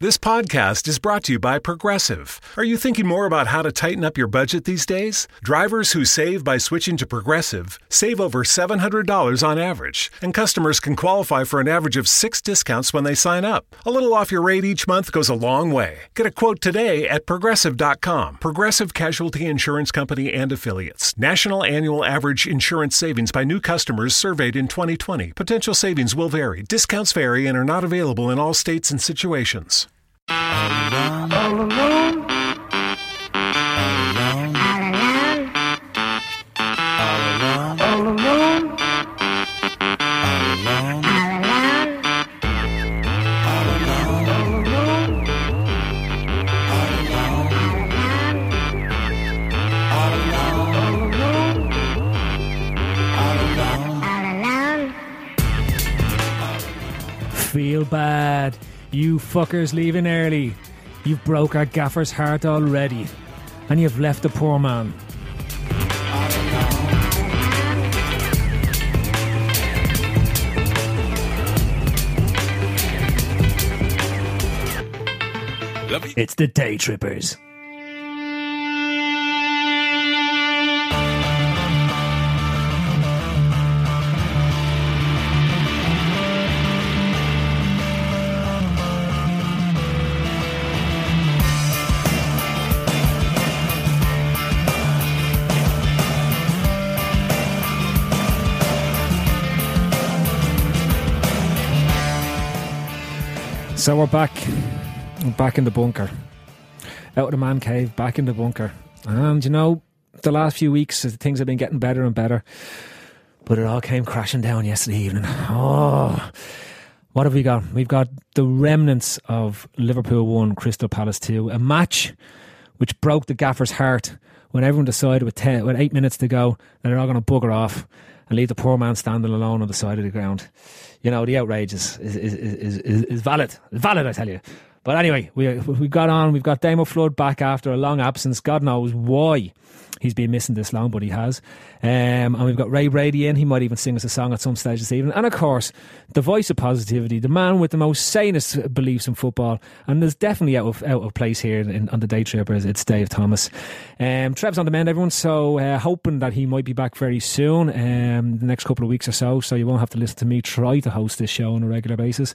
This podcast is brought to you by Progressive. Are you thinking more about how to tighten up your budget these days? Drivers who save by switching to Progressive save over $700 on average, and customers can qualify for an average of six discounts when they sign up. A little off your rate each month goes a long way. Get a quote today at progressive.com. Progressive Casualty Insurance Company and Affiliates. National annual average insurance savings by new customers surveyed in 2020. Potential savings will vary, discounts vary, and are not available in all states and situations. All alone. Feel bad. You fuckers leaving early. You've broke our gaffer's heart already. And you've left the poor man. It's the day trippers. So we're back. Back in the bunker. Out of the man cave, back in the bunker. And you know, the last few weeks things have been getting better and better. But it all came crashing down yesterday evening. Oh, what have we got? We've got the remnants of Liverpool 1, Crystal Palace 2. A match which broke the gaffer's heart when everyone decided with, ten, with eight minutes to go that they're all going to bugger off and leave the poor man standing alone on the side of the ground. You know, the outrage is, is, is, is, is, valid. Valid, I tell you. But anyway, we we got on. We've got Damo Flood back after a long absence. God knows why he's been missing this long, but he has. Um, and we've got Ray Brady in. He might even sing us a song at some stage this evening. And of course, the voice of positivity, the man with the most sanest beliefs in football. And there's definitely out of out of place here in, on the day trippers. It's Dave Thomas. Um, Trev's on the mend, everyone. So uh, hoping that he might be back very soon, um, the next couple of weeks or so. So you won't have to listen to me try to host this show on a regular basis.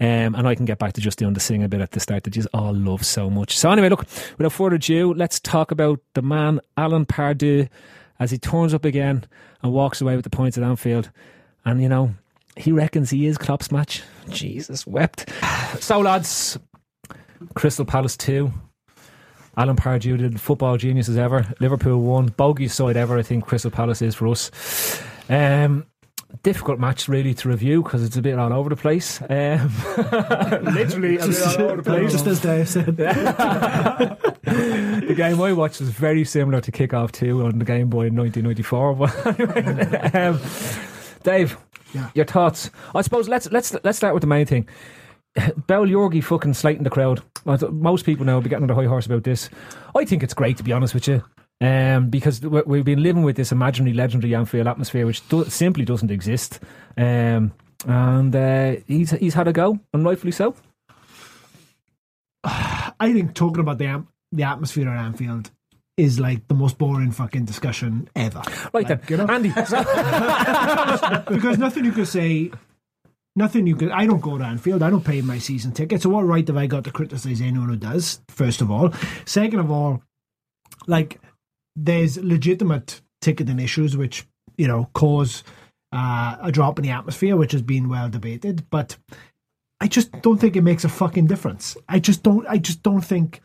Um, and I can get back to just doing the sing a bit at the start that you all love so much. So anyway, look, without further ado, let's talk about the man Alan Pardew as he turns up again and walks away with the points at Anfield. And you know, he reckons he is Klopp's match. Jesus wept. So lads, Crystal Palace two. Alan Pardew did football genius as ever. Liverpool won. Bogey side ever, I think Crystal Palace is for us. Um, difficult match really to review because it's a bit all over the place. Um, literally a bit all over the place. Just as Dave said. game I watched was very similar to Kickoff 2 on the Game Boy in 1994. But um, Dave, Yeah. your thoughts? I suppose let's let's let's start with the main thing. Bell Yorgi fucking slating the crowd. Most people now will be getting on the high horse about this. I think it's great to be honest with you. Um, because we- we've been living with this imaginary, legendary Anfield atmosphere, which do- simply doesn't exist. Um, and uh, he's he's had a go, and rightfully so. I think talking about the am- the atmosphere at Anfield is like the most boring fucking discussion ever. Right Like, then, you know? Andy. because nothing you could say, nothing you could. I don't go to Anfield. I don't pay my season ticket. So what right have I got to criticize anyone who does? First of all, second of all, like there's legitimate ticketing issues which you know cause uh, a drop in the atmosphere, which has been well debated, but. I just don't think it makes a fucking difference. I just don't. I just don't think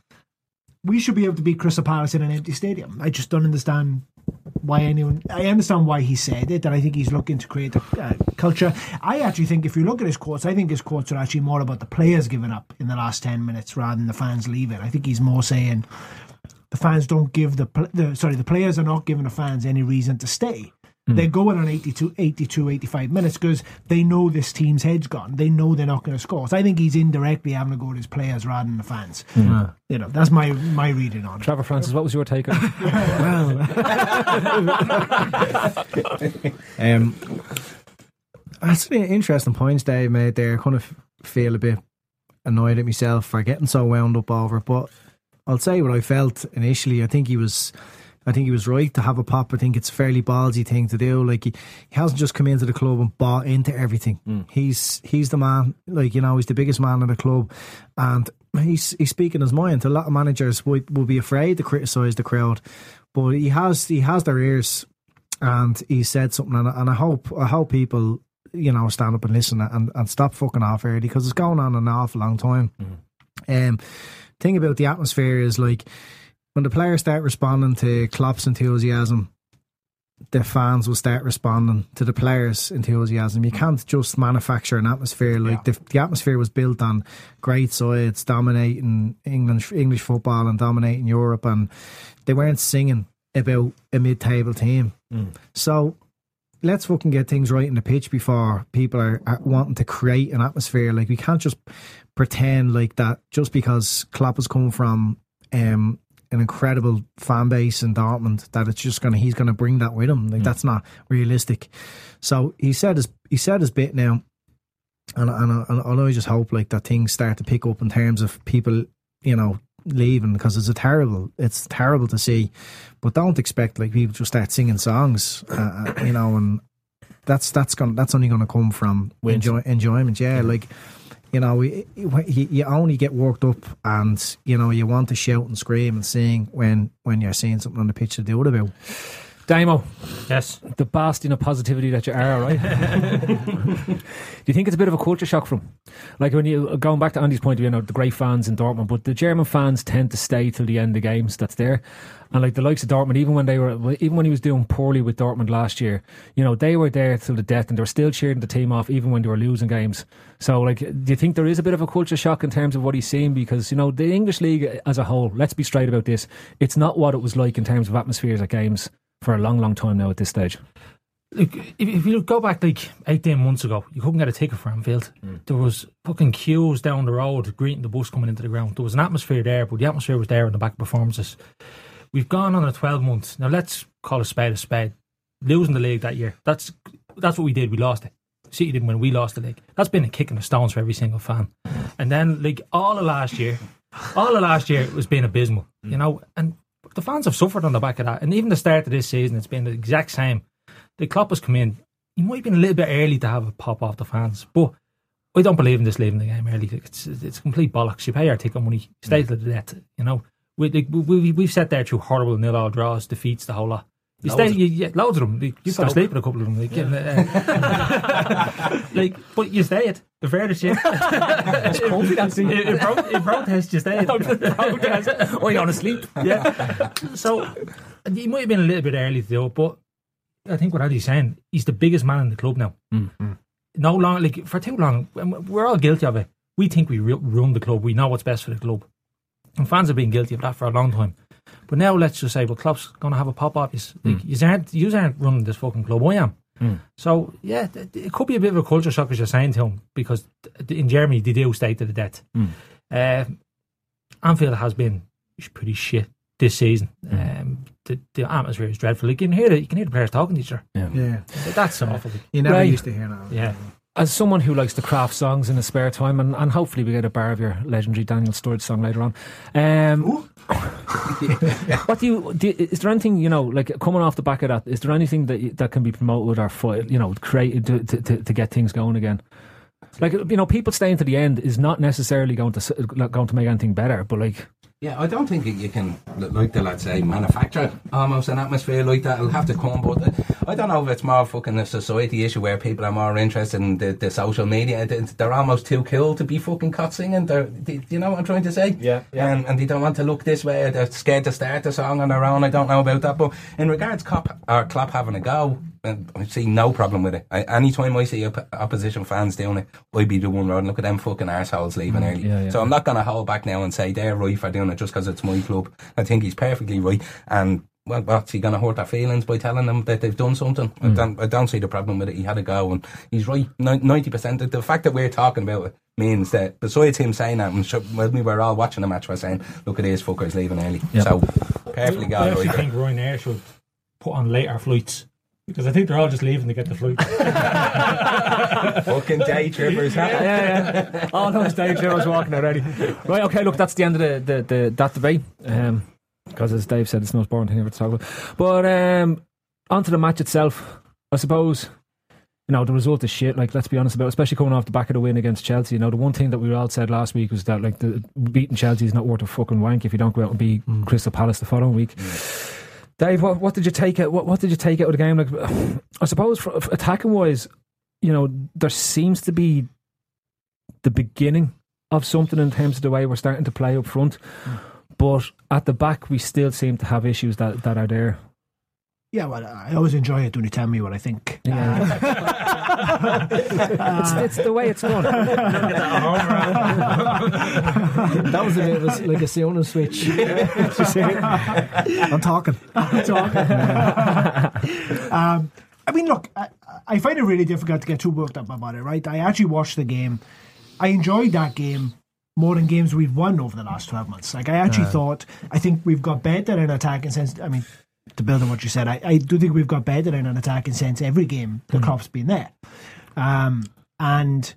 we should be able to beat Crystal Palace in an empty stadium. I just don't understand why anyone. I understand why he said it, and I think he's looking to create a uh, culture. I actually think if you look at his quotes, I think his quotes are actually more about the players giving up in the last ten minutes rather than the fans leaving. I think he's more saying the fans don't give the, the sorry the players are not giving the fans any reason to stay. They're going on 82, 82 85 minutes because they know this team's head's gone. They know they're not going to score. So I think he's indirectly having to go to his players rather than the fans. You know, that's my my reading on it. Trevor Francis, what was your take on it? Um, that's really interesting points Dave made there. I kind of feel a bit annoyed at myself for getting so wound up over it, but I'll say what I felt initially. I think he was. I think he was right to have a pop. I think it's a fairly ballsy thing to do. Like he, he hasn't just come into the club and bought into everything. He's he's the man. Like you know, he's the biggest man in the club, and he's he's speaking his mind. A lot of managers would will be afraid to criticise the crowd, but he has he has their ears, and he said something. And, I- and I hope I hope people you know stand up and listen and, and stop fucking off early because it's going on an awful long time. Um, thing about the atmosphere is like when the players start responding to Klopp's enthusiasm, the fans will start responding to the players' enthusiasm. You can't just manufacture an atmosphere like the, the atmosphere was built on great sides dominating England English football and dominating Europe, and they weren't singing about a mid-table team. So let's fucking get things right in the pitch before people are, are wanting to create an atmosphere. Like we can't just pretend like that just because Klopp has come from um, an incredible fan base in Dortmund that it's just gonna he's gonna bring that with him. Like that's not realistic. So he said his he said his bit now, and and I, and I just hope like that things start to pick up in terms of people, you know. Leaving because it's a terrible, it's terrible to see, but don't expect like people just start singing songs, uh, uh, you know, and that's that's gonna that's only to come from enjoy, enjoyment. Yeah, like you know, you, only get worked up, and you know you want to shout and scream and sing when when you're seeing something on the pitch to do it about. Damo, Yes. the bastion of positivity that you are, right? Do you think it's a bit of a culture shock from? Like when you uh, going back to Andy's point, you know, the great fans in Dortmund, but the German fans tend to stay till the end of games. That's there, and like the likes of Dortmund, even when they were, even when he was doing poorly with Dortmund last year, you know, they were there till the death, and they were still cheering the team off, even when they were losing games. So, like, do you think there is a bit of a culture shock in terms of what he's seeing? Because you know, the English league as a whole, let's be straight about this, it's not what it was like in terms of atmospheres at games for a long, long time now at this stage. Look, if, if you go back like 18 months ago, you couldn't get a ticket for Anfield. Hmm. There was fucking queues down the road greeting the bus coming into the ground. There was an atmosphere there, but the atmosphere was there in the back performances. We've gone on a 12 months. Now let's call a spade a spade. Losing the league that year, that's that's what we did. We lost it. City didn't win. We lost the league. That's been a kick in the stones for every single fan. And then like all of last year, all of last year was being abysmal. You hmm. know, and the fans have suffered on the back of that. And even the start of this season, it's been the exact same. The Klopp has come in. He might have been a little bit early to have a pop off the fans, but I don't believe in this leaving the game early. It's it's complete bollocks. You pay our ticket money, stay mm. to the death. You know, we, we, we, we've sat there through horrible nil all draws, defeats, the whole lot. You stay, you, you, loads of them. You've got to with a couple of them. Like, uh, like, but you stay it. The fairest comfy. That's in, in, pro- in protest, you stay it. protest. Oh, you're on to sleep. Yeah. So he might have been a little bit early to do it, but I think what Eddie's saying, he's the biggest man in the club now. No long, like for too long, we're all guilty of it. We think we ru- run the club. We know what's best for the club, and fans have been guilty of that for a long time. But now let's just say, well, Klopp's going to have a pop up. Like, you aren't, you aren't running this fucking club. I am. So yeah, th- th- it could be a bit of a culture shock as you're saying to him because in Germany they do stay to the death. Uh, Anfield has been pretty shit this season. Um, the, the atmosphere is dreadful. You can hear the, you can hear the players talking to each other. Yeah, That's awful. you never Right. used to hear that. Yeah. As someone who likes to craft songs in his spare time, and, and hopefully we get a bar of your legendary Daniel Sturridge song later on. Um, what do you, do you- Is there anything you know, like coming off the back of that? Is there anything that that can be promoted or fo- you know created to, to, to, get things going again? Like you know, people staying to the end is not necessarily going to going to make anything better, but like Yeah, I don't think you can, like the lads say, manufacture almost an atmosphere like that. It'll have to come, but uh, I don't know if it's more fucking a society issue where people are more interested in the, the social media. They- They're almost too cool to be fucking caught singing. They're, they, you know what I'm trying to say? Yeah, yeah. And, and they don't want to look this way. They're scared to start the song on their own. I don't know about that. But in regards Cop or Klopp having a go, uh, I see no problem with it. I, anytime I see op- opposition fans doing it, I'd be the one running. Look at them fucking assholes leaving early. Mm, yeah, yeah. So I'm not going to hold back now and say they're right for doing it just because it's my club. I think he's perfectly right. And well, what's he going to hurt their feelings by telling them that they've done something? I, Mm. don't, I don't see the problem with it. He had a go and he's right. Ninety percent. The fact that we're talking about it means that besides him saying that, and sure, when we were all watching the match, we're saying, "Look at these fuckers leaving early." Yeah. So perfectly I got actually right. think Ryanair should put on later flights because I think they're all just leaving to get the flight. Fucking day trippers. huh? yeah, yeah. All those days I was walking already. Right, okay, look, that's the end of the, the, the that debate. Um, because as Dave said, it's the most boring thing ever to talk about. But um, onto the match itself, I suppose. You know the result is shit. Like let's be honest about, it, especially coming off the back of the win against Chelsea. You know the one thing that we all said last week was that like the beating Chelsea is not worth a fucking wank if you don't go out and beat Crystal Palace the following week. Dave, what, what did you take out? What, what did you take out of the game? Like, I suppose for, for attacking wise, you know, there seems to be the beginning of something in terms of the way we're starting to play up front. Hmm. But at the back, we still seem to have issues that, that are there. Yeah, well, I always enjoy it when you tell me what I think. Yeah. it's, it's the way it's done. that was a bit of a, like a sauna switch. I'm talking. I'm talking. Um, I mean, look, I, I find it really difficult to get too worked up about it, right? I actually watched the game. I enjoyed that game more than games we've won over the last 12 months. Like, I actually thought, I think we've got better in attacking sense. I mean, to build on what you said, I, I do think we've got better in an attacking sense every game the hmm. Klopp's been there. Um, and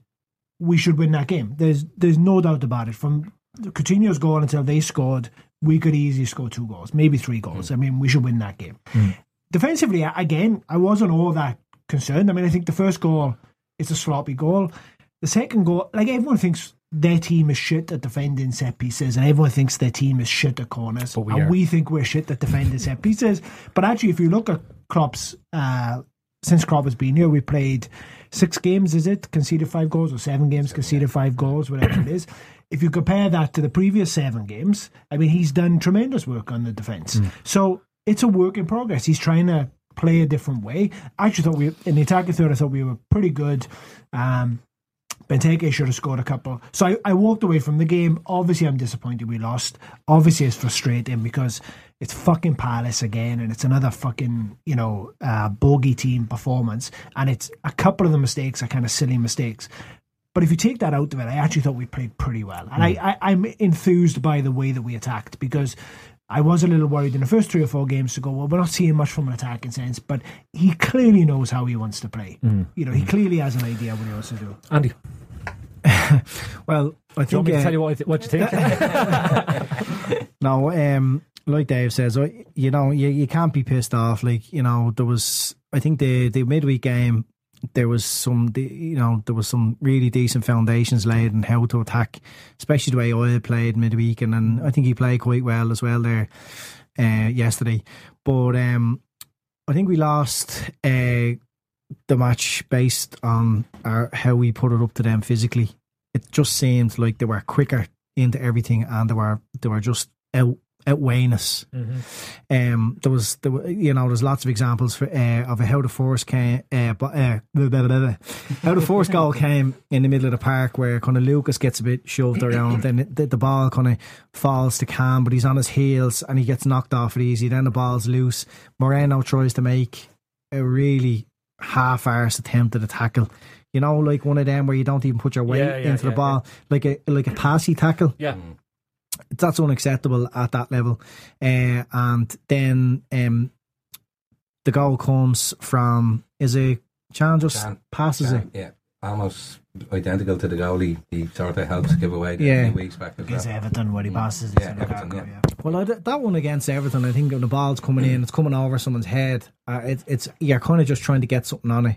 we should win that game. There's there's no doubt about it. From Coutinho's goal until they scored, we could easily score two goals, maybe three goals. Hmm. I mean, we should win that game. Hmm. Defensively, again, I wasn't all that concerned. I mean, I think the first goal is a sloppy goal. The second goal, like everyone thinks their team is shit at defending set pieces, and everyone thinks their team is shit at corners. But we and are. we think we're shit at defending set pieces. But actually, if you look at Klopp's, uh, since Klopp has been here, we played six games, is it? Conceded five goals, or seven games, conceded five goals, whatever it is. If you compare that to the previous seven games, I mean, he's done tremendous work on the defence. So it's a work in progress. He's trying to play a different way. I actually thought we, in the attacking third, I thought we were pretty good. Um, Benteke should have scored a couple. So I, I walked away from the game. Obviously, I'm disappointed we lost. Obviously, it's frustrating because it's fucking Palace again, and it's another fucking you know uh, bogey team performance, and it's a couple of the mistakes are kind of silly mistakes. But if you take that out of it, I actually thought we played pretty well, and I, I I'm enthused by the way that we attacked because. I was a little worried in the first three or four games to go, well, we're not seeing much from an attacking sense, but he clearly knows how he wants to play. You know, he clearly has an idea what he wants to do. Andy, Well, I do you want think me to uh, tell you what, I th- what you think? No, um, like Dave says, you know, you, you can't be pissed off. Like, you know, there was, I think the the midweek game, there was some, you know, there was some really decent foundations laid on how to attack, especially the way Oil played midweek, and then I think he played quite well as well there uh, yesterday. But um, I think we lost uh, the match based on our, how we put it up to them physically. It just seemed like they were quicker into everything, and they were they were just out outweighing us. Um, there was there were, you know there's lots of examples for uh, of how the force came, uh, but uh, blah, blah, blah, blah. how the force goal came in the middle of the park where kind of Lucas gets a bit shoved around, then the, the ball kind of falls to Cam, but he's on his heels and he gets knocked off it easy. Then the ball's loose. Moreno tries to make a really half-arsed attempt at a tackle. You know, like one of them where you don't even put your weight Yeah, yeah, into the yeah, ball, like a like a passy tackle yeah. That's unacceptable at that level. Uh, and then um, the goal comes from is it Chan just Chan- passes it. Yeah, almost identical to the goal he, he sort of helps give away the Yeah. few weeks back as Against well. Everton, where he passes it Yeah, Everton, Lukaku, yeah. yeah. Well, I, that one against Everton, I think when the ball's coming in, it's coming over someone's head. Uh, it, it's you're kind of just trying to get something on it.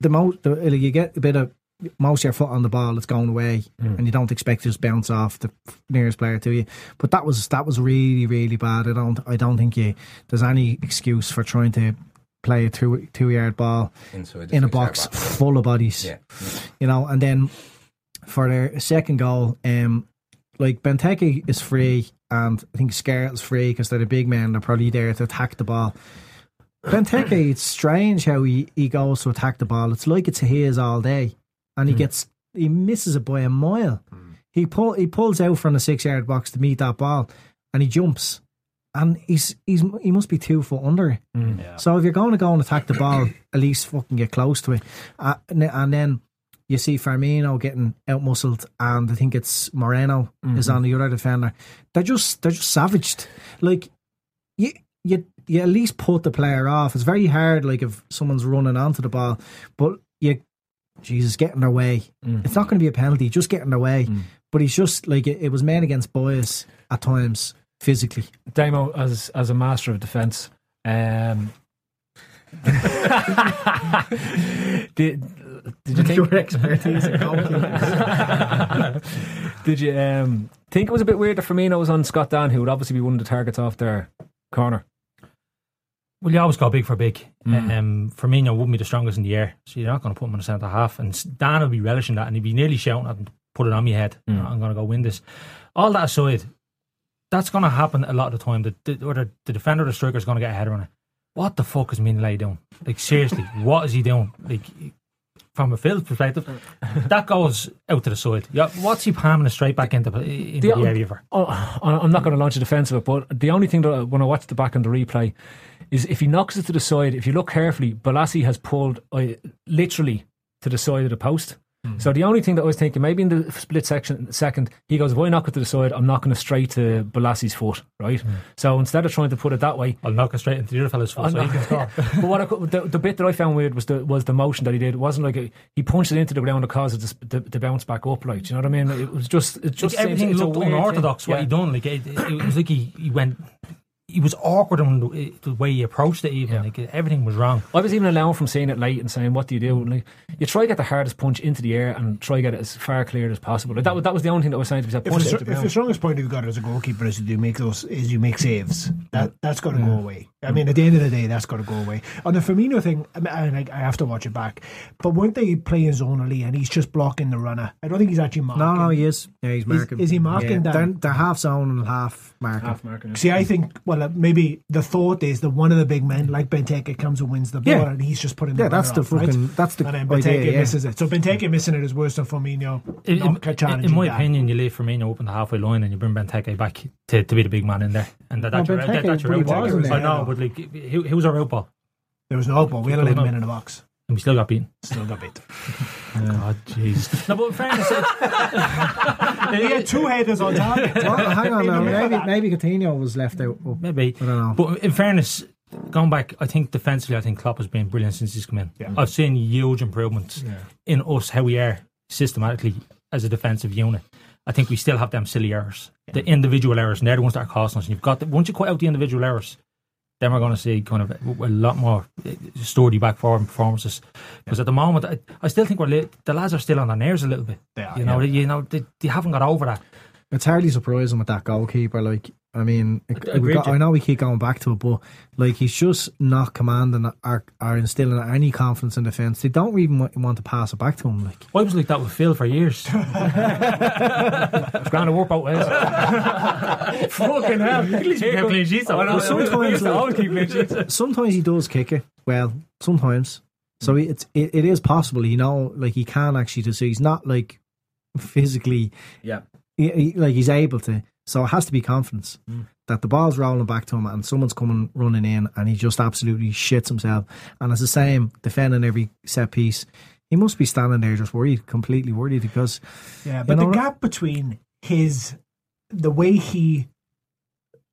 The most the, you get a bit of most of your foot on the ball, it's going away, Mm. and you don't expect to just bounce off the nearest player to you. But that was that was really really bad. I don't I don't think you there's any excuse for trying to play a two two yard ball Inside in a box box. full of bodies. Yeah. You know, and then for their second goal, um, like Benteke is free, and I think Scarlett's free because they're the big men. They're probably there to attack the ball. Benteke, it's strange how he, he goes to attack the ball. It's like it's his all day, and he hmm. gets he misses it by a mile. Hmm. He pull he pulls out from the six yard box to meet that ball, and he jumps, and he's he's he must be two foot under it. Hmm. So if you're going to go and attack the ball, at least fucking get close to it. Uh, and then- and then you see Firmino getting out muscled, and I think it's Moreno is mm-hmm. on the other defender. They're just they're just savaged. Like you you you at least put the player off. It's very hard. Like if someone's running onto the ball, but you Jesus get in their way. It's not going to be a penalty. Just get in their way. But he's just like it, it was men against boys at times physically. Damo as as a master of defence. Um, did did you think Your expertise did you um, think it was a bit weird that Firmino was on Scott Dann, who would obviously be one of the targets off their corner? Well, you always go big for big. Mm. Um, Firmino wouldn't be the strongest in the air, so you're not going to put him in the centre half. And Dann will be relishing that, and he'd be nearly shouting at him, "Put it on my head! Mm. I'm going to go win this." All that aside, that's going to happen a lot of the time. The, the, or the, the defender, or the striker, is going to get a header on it. What the fuck is Mignolet doing? Like seriously, what is he doing? Like from a field perspective, that goes out to the side. Yeah, what's he palming it straight back into, into the, The- area for? Oh, I'm not going to launch a defence of it, but the only thing that I- when I watch the back on the replay is if he knocks it to the side, if you look carefully, Bolasie has pulled uh, literally to the side of the post. Mm-hmm. So the only thing that I was thinking, maybe in the split section second, he goes, if I knock it to the side, I'm knocking it straight to Bolasie's foot, right? Mm. So instead of trying to put it that way, I'll knock it straight into the other fellow's foot so he can score. but what I, the, the bit that I found weird was the was the motion that he did. It wasn't like a, he punched it into the ground to cause it to, bounce back up. right? you know what I mean? It was just it just Like, everything seems, looked unorthodox. What he done, like it, it, it was like he, he went, he was awkward in the, eh, the way he approached it. Even Yeah. like everything was wrong. I was even allowing from seeing it late and saying, "What do you do?" And like, you try to get the hardest punch into the air and try to get it as far cleared as possible. Like, that was that was the only thing that was saying to myself. If the, str- if the strongest point you've got as a goalkeeper is you make those is you make saves, that that's got to go away. I mean, at the end of the day, that's got to go away. On the Firmino thing, I, mean, I, I have to watch it back. But weren't they playing zonally and he's just blocking the runner? I don't think he's actually marking. No, no, he is. Yeah, he's Is- marking. is he marking yeah. that? They're, they're half zone and half marking. Half marking. See, I think well, uh, maybe the thought is that one of the big men, like Benteke, comes and wins the ball, Yeah. and he's just putting. Yeah, that's the off, right? that's the and then Benteke idea, yeah. misses it. So Benteke missing it is worse than Firmino. In, not in, in my that. opinion, you leave Firmino up in the halfway line and you bring Benteke back to, to be the big man in there, and that, that's Well, your, that, that's your out ball. I know, but like, who, who was our out ball? there was no ball. We had 11 men in the box. And we still got beaten. Still got beat. Uh, God, jeez. no, but in fairness, he had two headers on target. Well, hang on now. Maybe Maybe Coutinho was left out. Oh, maybe. I don't know. But in fairness, going back, I think defensively, I think Klopp has been brilliant since he's come in. Yeah. I've seen huge improvements in us, how we are systematically as a defensive unit. I think we still have them silly errors, the individual errors, and they're the ones that are costing us. And you've got the, once you cut out the individual errors, then we're going to see kind of a, lot more uh, sturdy back forward performances. Because at the moment, I, I still think we're li- the lads are still on their nerves a little bit. They are, you know, yeah. you know, they, they haven't got over that. It's hardly surprising with that goalkeeper. Like, I mean, it- got. I know we keep going back to it, but like, he's just not commanding or, or instilling any confidence in defence. They don't even want to pass it back to him. Like, I was like that with Phil for years. Grand to work out ways. Fucking hell. At least you get clean sheets, though. I know, Well, sometimes, we used to like- always keep clean sheets. sometimes he does kick it. Well, sometimes. So it's it, it is possible, you know, like he can actually do. So he's not like physically, Yeah. He, he- like he's able to. So it has to be confidence Mm. that the ball's rolling back to him and someone's coming running in and he just absolutely shits himself. And it's the same defending every set piece. He must be standing there just worried, completely worried because Yeah, You but know the gap between his the way he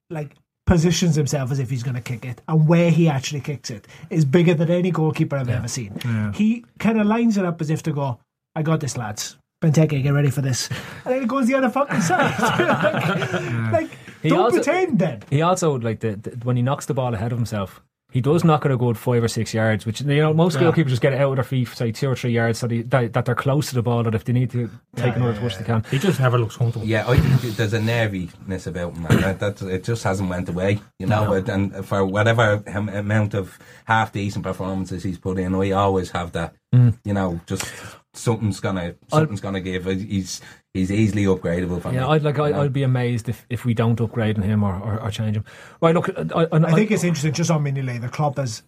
like positions himself as if he's going to kick it and where he actually kicks it is bigger than any goalkeeper I've ever seen. He kind of lines it up as if to go, "I got this, lads. Benteke, get ready for this," and then it goes the other fucking side. like, like He don't also- pretend then. He also like the, the when he knocks the ball ahead of himself. he does knock it a good five or six yards, which you know most Yeah. goalkeepers just get it out of their feet, say two or three yards, so they, that, that they're close to the ball. That if they need to take another touch, they can. He just never looks comfortable. Yeah, I think there's a nerviness about him. That, that it just hasn't went away, you know. but- And for whatever amount of half decent performances he's put in, I always have that, Mm. you know, just something's gonna something's gonna give. He's he's easily upgradable for Yeah, me. I'd like I, you know. I'd be amazed if, if we don't upgrade on him or, or, or change him. Right, look, I, I, I think it's interesting just on Mignolet. The club has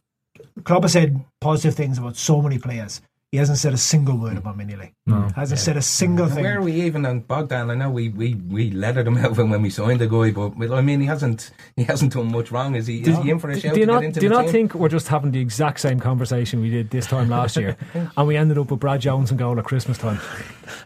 club has said positive things about so many players. He hasn't said a single word about Mignolet. No. Hasn't said a single And thing. Where are we even on Bogdan? I know we, we, we lettered him out when we signed the guy, but well, I mean he hasn't he hasn't done much wrong. Is he? Is he in for a shout do you not do you not think we're just having the exact same conversation we did this time last year, and we ended up with Brad Jones and goal at Christmas time?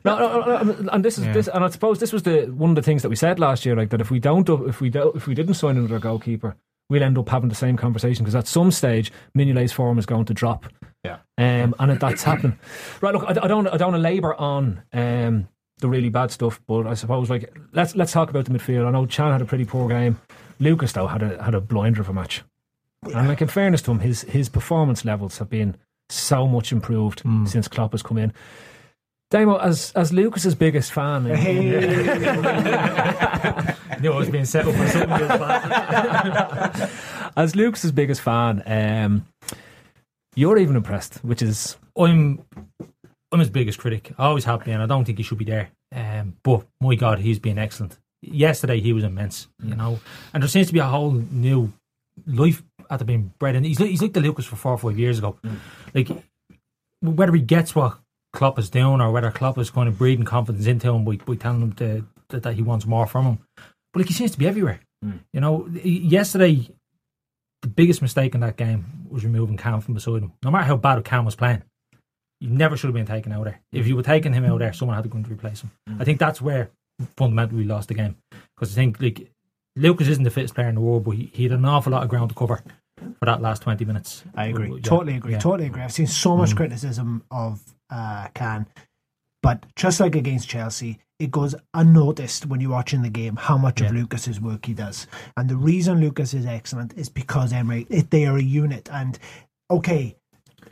No, no, no, no, and this is this, and I suppose this was the one of the things that we said last year, like that if we don't, if we don't, if we didn't sign another goalkeeper, we'll end up having the same conversation because at some stage Mignolet's form is going to drop. Yeah. um, and it- that's happening. Right, look, I, I don't, I don't want to labour on um, the really bad stuff, but I suppose like let's let's talk about the midfield. I know Chan had a pretty poor game. Lucas though had a had a blinder of a match. And like in fairness to him, his his performance levels have been so much improved since Klopp has come in. Damo, as as Lucas's biggest fan, I knew I was being set up for something. as Lucas's biggest fan, um, you're even impressed, which is I'm I'm his biggest critic. I always have been. I don't think he should be there. Um, but my God, he's been excellent. Yesterday he was immense, you know. And there seems to be a whole new life after being bred in. He's like, he's like the Lucas for four or five years ago. Like whether he gets what Klopp is doing or whether Klopp is kind of breeding confidence into him by, by telling him to, that, that he wants more from him. But like he seems to be everywhere. You know, yesterday the biggest mistake in that game was removing Cam from beside him. No matter how bad Cam was playing, you never should have been taken out there. If you were taking him out there, someone had to go and replace him. I think that's where fundamentally we lost the game because I think like Lucas isn't the fittest player in the world, but he, he had an awful lot of ground to cover for that last twenty minutes. I agree. Yeah. Totally agree. Yeah. Totally agree. I've seen so much criticism of uh, Can, but just like against Chelsea, it goes unnoticed when you're watching the game how much of Yeah. Lucas's work he does. And the reason Lucas is excellent is because Emre, it, they are a unit. And okay,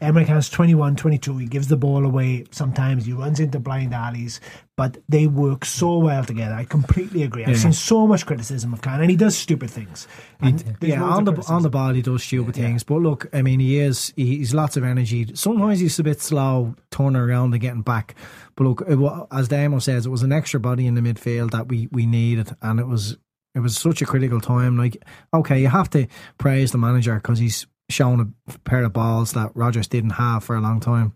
Emre has 21, 22. He gives the ball away sometimes. He runs into blind alleys, but they work so well together. I completely agree. I've seen so much criticism of Can, and he does stupid things. And yeah, on the criticism. on the ball he does stupid things, but look, I mean, he is he, he's lots of energy. Sometimes he's a bit slow turning around and getting back, but look, it, as Damo says, it was an extra body in the midfield that we we needed, and it was it was such a critical time. Like, okay, you have to praise the manager because he's shown a pair of balls that Rodgers didn't have for a long time.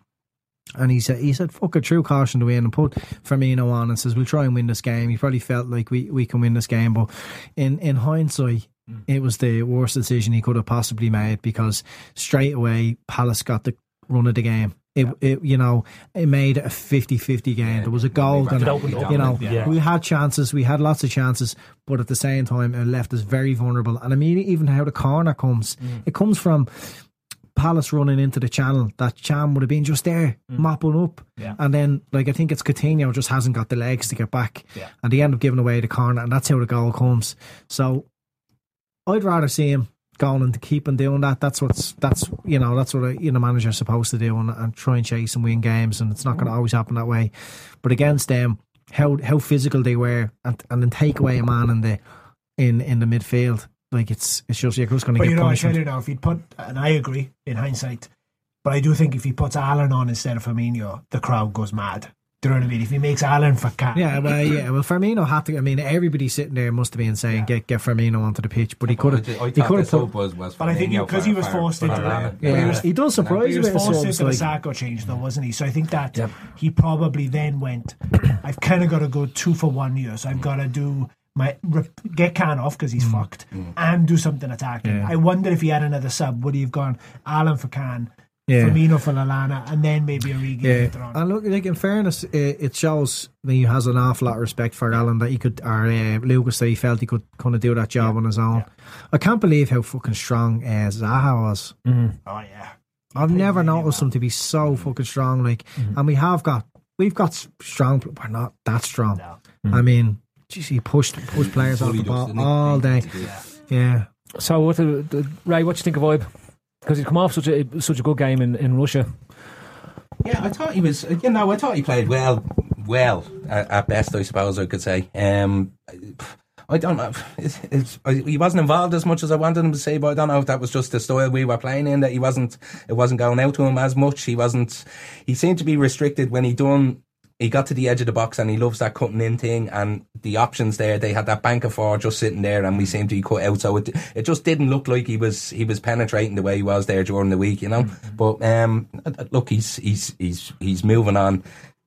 And he said, he said, fuck it, true caution to win and put Firmino on and says, we'll try and win this game. He probably felt like we, we can win this game. But in, in hindsight, mm. it was the worst decision he could have possibly made because straight away Palace got the run of the game. It, it you know, it made it a 50-50 game. there was a goal. And, you know, yeah. we had chances. We had lots of chances. But at the same time, it left us very vulnerable. And I mean, even how the corner comes, it comes from Palace running into the channel, that Cham would have been just there, mopping up. Yeah. And then, like, I think it's Coutinho just hasn't got the legs to get back. Yeah. And they end up giving away the corner, and that's how the goal comes. So I'd rather see him going and keep on doing that. That's what's, that's, you know, that's what a you know, manager's supposed to do and, and try and chase and win games. And it's not going to mm. always happen that way. But against them, how how physical they were, and, and then take away a man in the in in the midfield. Like it's it's just you're just going to But get you know, I tell you now, if he'd put, and I agree in hindsight, but I do think if he puts Allen on instead of Firmino, the crowd goes mad. Do you know what I mean? If he makes Allen for Cat, Yeah, well, yeah, well, Firmino had to. I mean, everybody sitting there must have been saying, "Get get Firmino onto the pitch," but he could have. I He thought could have put. was, was But I think because he was forced into Lallana. it. Yeah, He does But surprise he you was forced subs, into the like- Sakho change, though, wasn't he? So I think that he probably then went, I've kind of got to go two for one here. So I've got to do my rep- get Can off because he's mm. fucked mm. and do something attacking. Yeah. I wonder if he had another sub, would he have gone Allen for Can, Yeah. Firmino for Lallana, and then maybe Origi later Yeah, on? and look, like in fairness, it, it shows that he has an awful lot of respect for Alan that he could, or uh, Lucas that he felt he could kind of do that job on his own. I can't believe how fucking strong uh, Zaha was. Mm-hmm. oh, yeah. I've never noticed him to be so mm-hmm. fucking strong. Like, mm-hmm. and we have got, we've got s- strong. We're not that strong. I mean, geez, he pushed pushed players off Fully the ball does, didn't he? all day. Yeah. Yeah. So, what the, the, Ray? What do you think of Ibe? Because he'd come off such a such a good game in, in Russia. Yeah, I thought he was. You know, I thought he played well, well at, at best. I suppose I could say. Um, I don't know. It's, it's, he wasn't involved as much as I wanted him to say, but I don't know if that was just the style we were playing in. That he wasn't. It wasn't going out to him as much. He wasn't. He seemed to be restricted when he done. He got to the edge of the box and he loves that cutting in thing and the options there. They had that bank of four just sitting there and we seemed to be cut out. So it it just didn't look like he was he was penetrating the way he was there during the week, you know. But um, look, he's he's he's he's moving on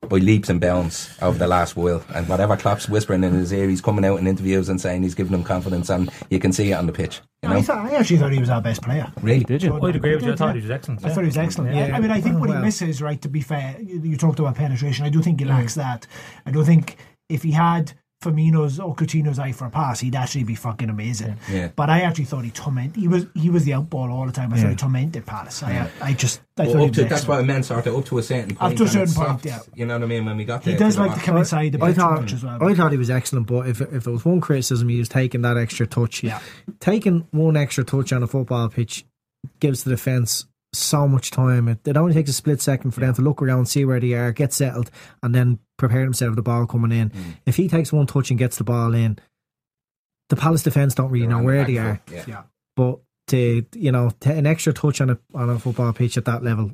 by leaps and bounds over the last while. And whatever Klopp's whispering in his ear, he's coming out in interviews and saying he's giving him confidence, and you can see it on the pitch. You know, I, thought, I actually thought he was our best player. really. Did you? I'd oh, agree with you. I thought he was excellent. I thought he was excellent. Yeah. I mean, I think what he misses, right, to be fair, you, you talked about penetration. I do think he lacks mm. that. I don't think if he had Firmino's or Coutinho's eye for a pass, he'd actually be fucking amazing. Yeah. But I actually thought he tormented. He was he was the outball all the time. I thought he tormented Palace. I I just I thought Well, he up was to, that's excellent. what I sort of up to a certain point. to a and certain it point, stopped, yeah. You know what I mean? When we got there, He does like to come inside the I bit too thought mm. as well. I thought he was excellent, but if if there was one criticism, he was taking that extra touch. Yeah. taking one extra touch on a football pitch gives the defence so much time. It, it only takes a split second for them to look around, see where they are, get settled, and then prepare themselves for the ball coming in. Mm. If he takes one touch and gets the ball in, the Palace defence don't really They're know on the where they are. Yeah. yeah. But to you know, t- an extra touch on a on a football pitch at that level,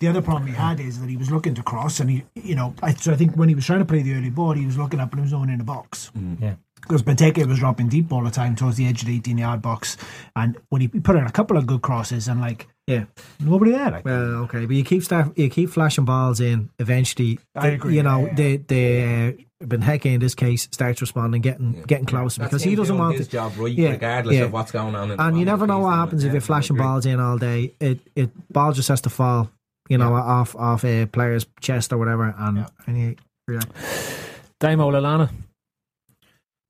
The other problem he had is that he was looking to cross, and he, you know, I, so I think when he was trying to play the early ball, he was looking up and he was only in the box. Yeah. Because Benteke was dropping deep all the time towards the edge of the 18 yard box. And when he put in a couple of good crosses, and like, yeah. nobody there. Like, Well, okay, but you keep start, you keep flashing balls in. Eventually, I the- agree, You know, yeah, the the uh, Benteke in this case starts responding, getting getting closer That's because he doesn't doing want his to. job right, Yeah, regardless yeah. of what's going on. In the And you never know what happens if Yeah, you're flashing balls in all day. It it ball just has to fall, you know, off off a player's chest or whatever, and and you, yeah. Damo Lallana.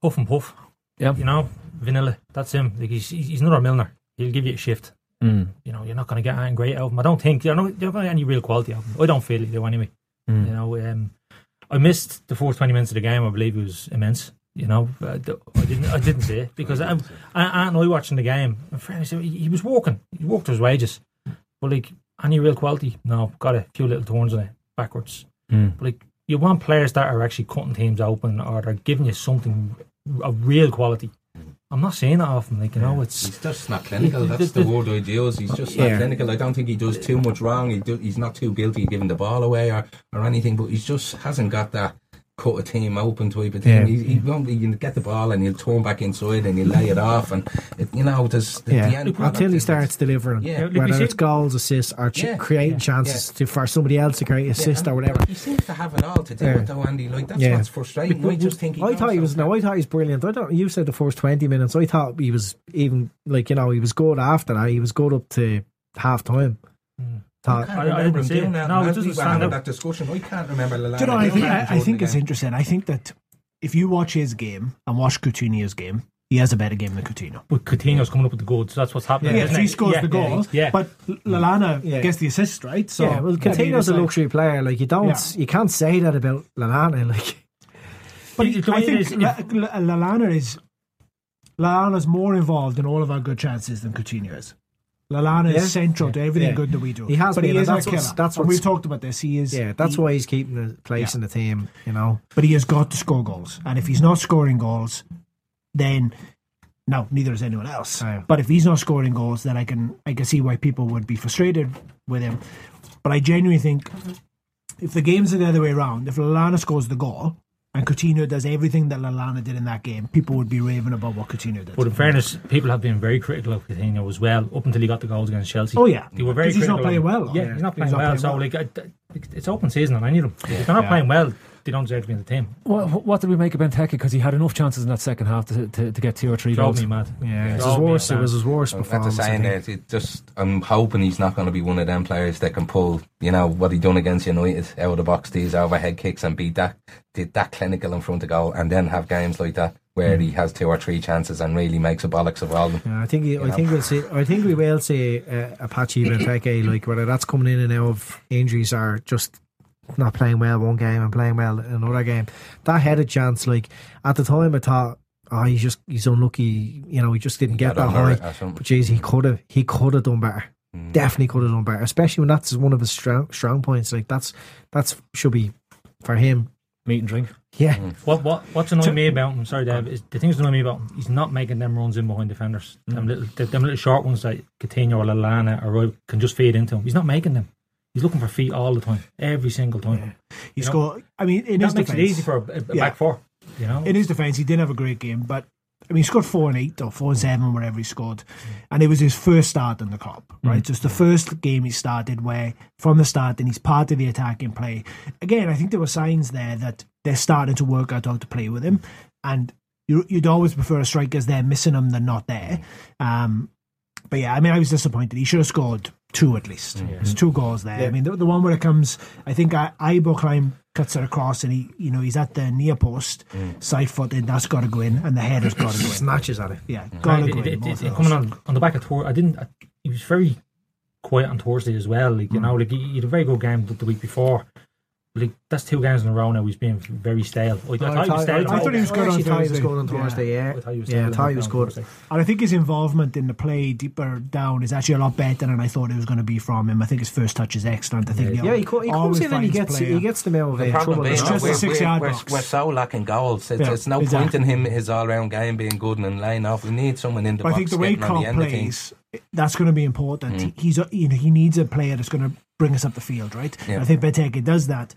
Puff and puff. Yeah. You know, vanilla. That's him. Like he's he's he's another Milner. He'll give you a shift. Mm. You know, you're not going to get anything great out of him. I don't think you're not, you're not going to get any real quality out of him. I don't feel you do anyway. Mm. You know, um, I missed the first 20 minutes of the game. I believe it was immense. You know, I d- I didn't. I didn't see it because I'm. I, and I watching the game. In fairness, he, he was walking. He walked his wages, but like any real quality, no. Got a few little turns on it backwards. Mm. But like you want players that are actually cutting teams open or they're giving you something of real quality. I'm not saying that often. Like you know, it's He's just not clinical. The- That's the- the word I use. He's just Yeah. not clinical. I don't think he does too much wrong. He do, he's not too guilty of giving the ball away or, or anything, but he just hasn't got that cut a team open type of thing. Yeah. He, he won't. He get the ball and he'll turn back inside and he'll lay it off, and it, you know, there's the, Yeah, the end product until he starts delivering, Yeah. Whether it's goals, assists, or ch- Yeah, creating yeah, chances To, for somebody else to create assist Yeah, or whatever. He seems to have it all to do Yeah. it though, Andy. Like that's Yeah. what's frustrating. I just think he I thought he was no, I thought he was brilliant. I thought you said the first twenty minutes. I thought he was even like you know he was good after that. He was good up to half time. Thought I I- I can't remember didn't him see doing it. that. No, it doesn't we stand having out. that discussion. I can't remember Lallana Do you know, I think, I, I think it's game. interesting. I think that if you watch his game and watch Coutinho's game, he has a better game than Coutinho. but Coutinho's coming up with the goods. That's what's happening. Yeah, isn't he scores Yeah, the goal, Yeah, but Lallana Yeah. gets the assist, right? So yeah, well, I mean, Coutinho's it's a like- luxury player. Like you don't, Yeah. you can't say that about Lallana. Like But The- the I way it think is, if- La- La- Lallana is Lallana's more involved in all of our good chances than Coutinho is. Lallana Yeah. is central to everything Yeah. good that we do. He has but been, he is that's killer. that's and we've talked about this. He is. yeah, that's he- why he's keeping the place Yeah. in the team. You know, But he has got to score goals, and if he's not scoring goals, then no, neither is anyone else. But if he's not scoring goals, then I can I can see why people would be frustrated with him. But I genuinely think if the games the other way around, if Lallana scores the goal and Coutinho does everything that Lallana did in that game, people would be raving about what Coutinho did. But in fairness, people have been very critical of Coutinho as well, up until he got the goals against Chelsea. Oh, yeah. they were very. he's not playing well. Yeah, Yeah, he's not he's playing not well. playing so well. like, it's open season and I need them. If they're not playing well, they don't deserve to be in the team. What, what did we make of Benteke? Because he had enough chances in that second half to, to, to get two or three Drove goals. me mad. yeah, it was Drove his me worst. It was his worst At the performance. I saying think. that, it just I'm hoping he's not going to be one of them players that can pull, you know, what he done against United out of the box, these overhead kicks, and be that did that clinical in front of goal, and then have games like that where he has two or three chances and really makes a bollocks of all of them. Yeah, I think I know. think we'll see. I think we will see uh, Apache Benteke like whether that's coming in and out of injuries or just not playing well one game and playing well another game. That had a chance, like at the time, I thought, oh, he's just he's unlucky. You know, he just didn't get that high. it or something. But jeez, he could have he could have done better. definitely could have done better, especially when that's one of his strong strong points. Like that's that's should be for him. Meat and drink. Yeah, What what what's annoying me about him? Sorry, Dave. Is the things that annoy me about him? He's not making them runs in behind defenders. Them mm. little them, them little short ones like Coutinho or Lallana or Roy can just feed into him. He's not making them. He's looking for feet all the time, every single time. He's You know, got. I mean, in his that makes defense, it easy for a, a Yeah. back four. You know, in his defense, he didn't have a great game, but I mean, he scored four and eight or four and seven, whatever he scored, and it was his first start in the club, right? Just the first game he started, where from the start, and he's part of the attacking play. Again, I think there were signs there that they're starting to work out how to play with him, and you, you'd always prefer a striker's there missing him than not there. Um, but yeah, I mean, I was disappointed. He should have scored two at least. Mm. There's two goals there. I mean, the, the one where it comes, I think uh, I, Ibokheim cuts it across, and he, you know, he's at the near post, mm. side footed. That's got to go in, and the header's got to go in. snatches at it. Yeah, mm. got to go it- in. it- it- coming on on the back of Tor, I didn't. I, he was very quiet on Thursday as well. Like you know, like he, he had a very good game the, the week before. Like that's two games in a row now. He's been very stale. I, I thought he was stale. I thought he was good on actually thought he was Thursday. good on Yeah. Thursday. Yeah, I thought he was yeah, I thought he was good. Thursday. And I think his involvement in the play deeper down is actually a lot better than I thought it was going to be from him. I think his first touch is excellent. I think Yeah, he, co- he comes in and he gets player. he gets them out of The problem trouble. being It's just a we're, six-yard we're, box. we're, we're so lacking goals. It's, Yeah, it's no exactly. point in him his all round game being good and laying off. We need someone in the But I box think the way getting on the Klopp end of things. plays, that's going to be important. Mm. He's a, you know he needs a player that's going to bring us up the field, right? Yeah. I think Benteke does that.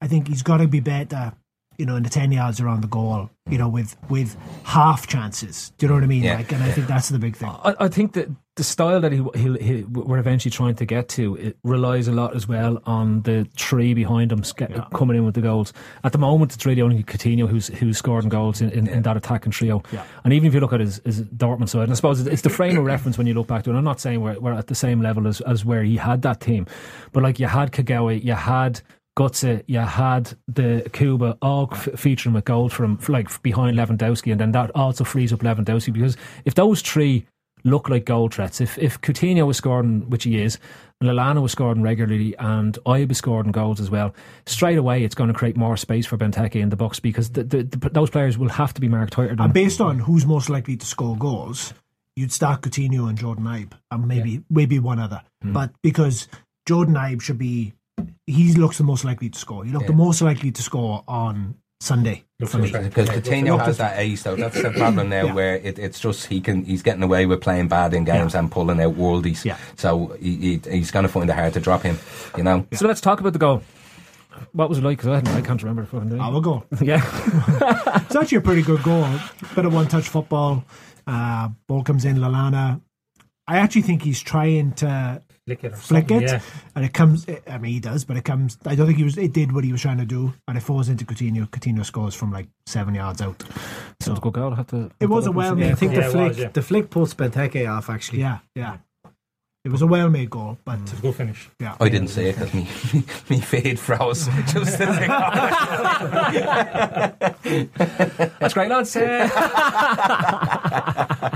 I think he's got to be better, you know, in the ten yards around the goal, you know, with with half chances. Do you know what I mean? Yeah. Like, and I think that's the big thing. I, I think that the style that he, he, he we're eventually trying to get to it relies a lot as well on the tree behind him sca- coming in with the goals. At the moment, it's really only Coutinho who's who's scoring goals in, in, in that attacking trio. Yeah. And even if you look at his, his Dortmund side, and I suppose it's the frame of reference when you look back to it. I'm not saying we're, we're at the same level as, as where he had that team, but like you had Kagawa, you had. Götze, you had the Kuba all f- featuring with gold from like behind Lewandowski, and then that also frees up Lewandowski because if those three look like goal threats. If if Coutinho was scoring, which he is, and Lallana was scoring regularly, and Ibe was scoring goals as well, straight away it's going to create more space for Benteke in the box because the, the, the, those players will have to be marked higher than And based on who's most likely to score goals, you'd start Coutinho and Jordan Ibe, and maybe maybe one other. Hmm. But because Jordan Ibe should be, he looks the most likely to score. He looked the most likely to score on Sunday for me. Because Coutinho has that ace though. That's the problem now, Yeah. where it, it's just he can he's getting away with playing bad in games and pulling out worldies. Yeah. So he, he, he's going to find it hard to drop him. You know. So let's talk about the goal. What was it like? Because I, I can't remember the fucking thing. Our goal. Yeah, It's actually a pretty good goal. Bit of one touch football. Uh, ball comes in, Lallana. I actually think he's trying to Flick it or flick something, it, Yeah. and it comes. I mean, he does, but it comes. I don't think he was. It did what he was trying to do, and it falls into Coutinho. Coutinho scores from like seven yards out. so it was a good goal. I have to. It was a well Yeah, I made. think Yeah, the flick was, yeah. the flick puts Benteke off actually. Yeah, yeah. It was a well made goal, but It's a good finish. yeah. I didn't say it because me, me, me fade froze. Just as I That's great, lads. Uh,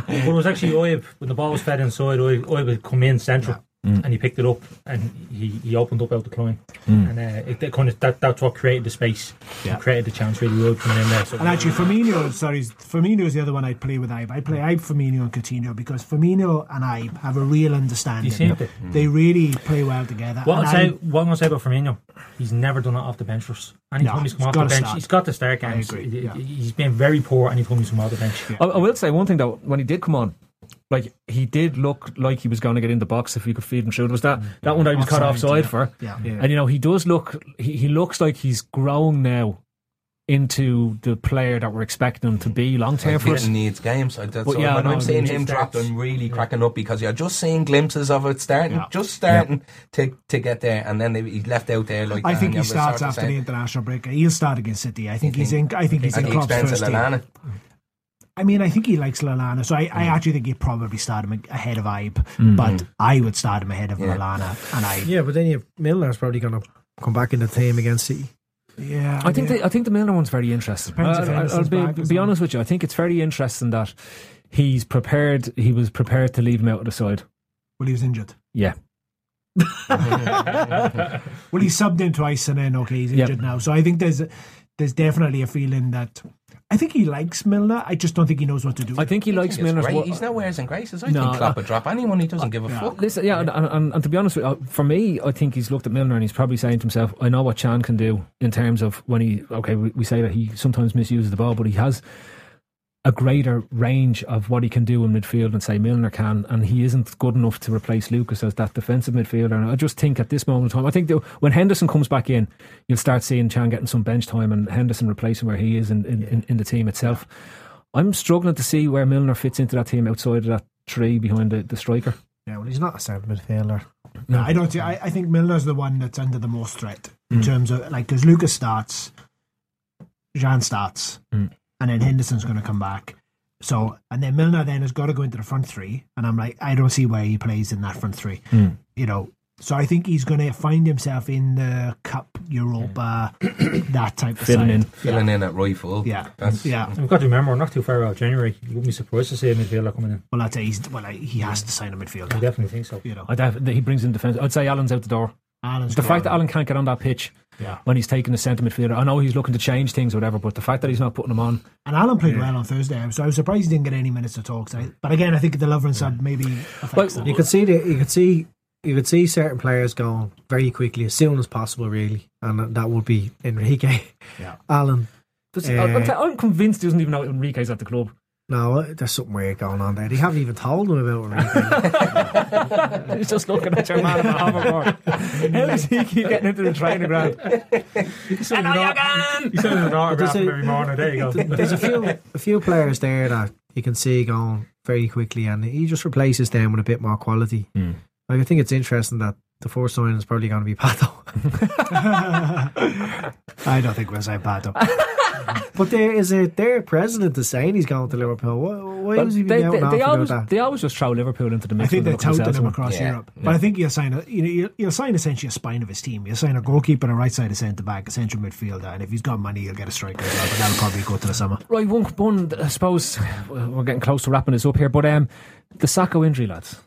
But it was actually Ibe, when the ball was fed inside, Ibe, Ibe had come in central and he picked it up and he, he opened up out the climb. And uh, it, it kind of, that, that's what created the space, Yeah. and created the chance really, Ibe coming in there. So And actually, Firmino, sorry, Firmino is the other one I'd play with Ibe. I play Ibe, Firmino, and Coutinho because Firmino and Ibe have a real understanding. You seem to. They really play well together. What I'll say, Ibe- what I'm going to say about Firmino, he's never done it off the bench for us. Anytime No, he's come he's off the bench, start. he's got to start I games. agree, He- yeah. He's been very poor anytime he's come off the bench. I, I will say one thing though. When he did come on, like he did look like he was going to get in the box if you could feed him through. It was that that one that he was caught Offside, offside yeah. for. Yeah. yeah. And you know he does look. He, he looks like he's grown now into the player that we're expecting him to be long term for us. Needs games. I, that's But all. yeah, when no, I'm seeing him starts- drop, I'm really cracking up because you're just seeing glimpses of it starting, Yeah. just starting to to get there, and then they, he's left out there like. I that, think he starts after the international break. He'll start against City. I think You he's in. think- I think he's at in the Klopp's expense first of team. Lallana. I mean, I think he likes Lallana, so I, I actually think he'd probably start him ahead of Ibe, Mm-hmm. but I would start him ahead of Yeah. Lallana and Ibe. Yeah, but then you have Milner's probably going to come back in the team against City. Yeah, I think yeah. the, I think the Milner one's very interesting. Depends I- if I- Henderson's I'll be, be honest with you. I think it's very interesting that he's prepared. He was prepared to leave him out of the side. well, he was injured. Yeah, Well, he subbed in twice and then okay, he's Yep. injured now. So I think there's there's definitely a feeling that I think he likes Milner. I just don't think he knows what to do. I think he likes Milner. Milner's great. work. He's no airs and graces. I No, think Klopp uh, would drop anyone he doesn't give a fuck. Listen, yeah, and, and, and to be honest with you, for me, I think he's looked at Milner and he's probably saying to himself, I know what Chan can do in terms of when he, okay, we, we say that he sometimes misuses the ball, but he has a greater range of what he can do in midfield than say Milner can, and he isn't good enough to replace Lucas as that defensive midfielder. And I just think at this moment in time, I think that when Henderson comes back in, you'll start seeing Can getting some bench time and Henderson replacing where he is in, in, in, in the team itself. I'm struggling to see where Milner fits into that team outside of that tree behind the, the striker. Yeah, well, he's not a centre midfielder. No, I don't. see- I, I think Milner's the one that's under the most threat in terms of like because Lucas starts, Can starts, Mm. And then Henderson's going to come back. So and then Milner then has got to go into the front three, and I'm like, I don't see where he plays in that front three. Mm. You know, so I think he's going to find himself in the Cup, Europa, that type of Filling side. in. Filling in at right full. Yeah, That's, yeah. We've got to remember, we're not too far out of January. You wouldn't be surprised to see a midfielder coming in. Well, I'd say he's well, like, he has to sign a midfielder. I definitely think so. You know, I def- he brings in defence. I'd say Allen's out the door. Allen's The good. fact that Allen can't get on that pitch Yeah. when he's taking the centre midfielder, I know he's looking to change things or whatever, but the fact that he's not putting him on, And Allen played well on Thursday, so I was surprised he didn't get any minutes at all. 'cause I, but again, I think the Lovren side maybe affects Well. You could see the, you could see you could see certain players going very quickly as soon as possible, really, and that would be Enrique, Yeah. Allen. Does- Uh, I'm, I'm convinced he doesn't even know Enrique's at the club. No, there's something weird going on there. They haven't even told him about Enrique. he's just looking at your man in the hoverboard. How does he keep getting into the training ground? He's sending an autograph There's a- every morning. There you go. there's a few a few players there that you can see going very quickly, and he just replaces them with a bit more quality. Like, I think it's interesting that the first signing is probably going to be Pato, I don't think we'll say Pato. but there is a their president is saying he's going to Liverpool. Why, why Well, was he they, being they, they always, about that? they always just throw Liverpool into the mix. I think they're they're touting him across Yeah, Europe. yeah. But I think you'll sign a you know you'll, you'll sign essentially a spine of his team. You'll sign a goalkeeper, a right side of centre back, a central midfielder, and if he's got money, he'll get a striker as well. But that'll probably go to the summer. Right, one, one, I suppose we're getting close to wrapping this up here, but um, the Sakho injury, lads.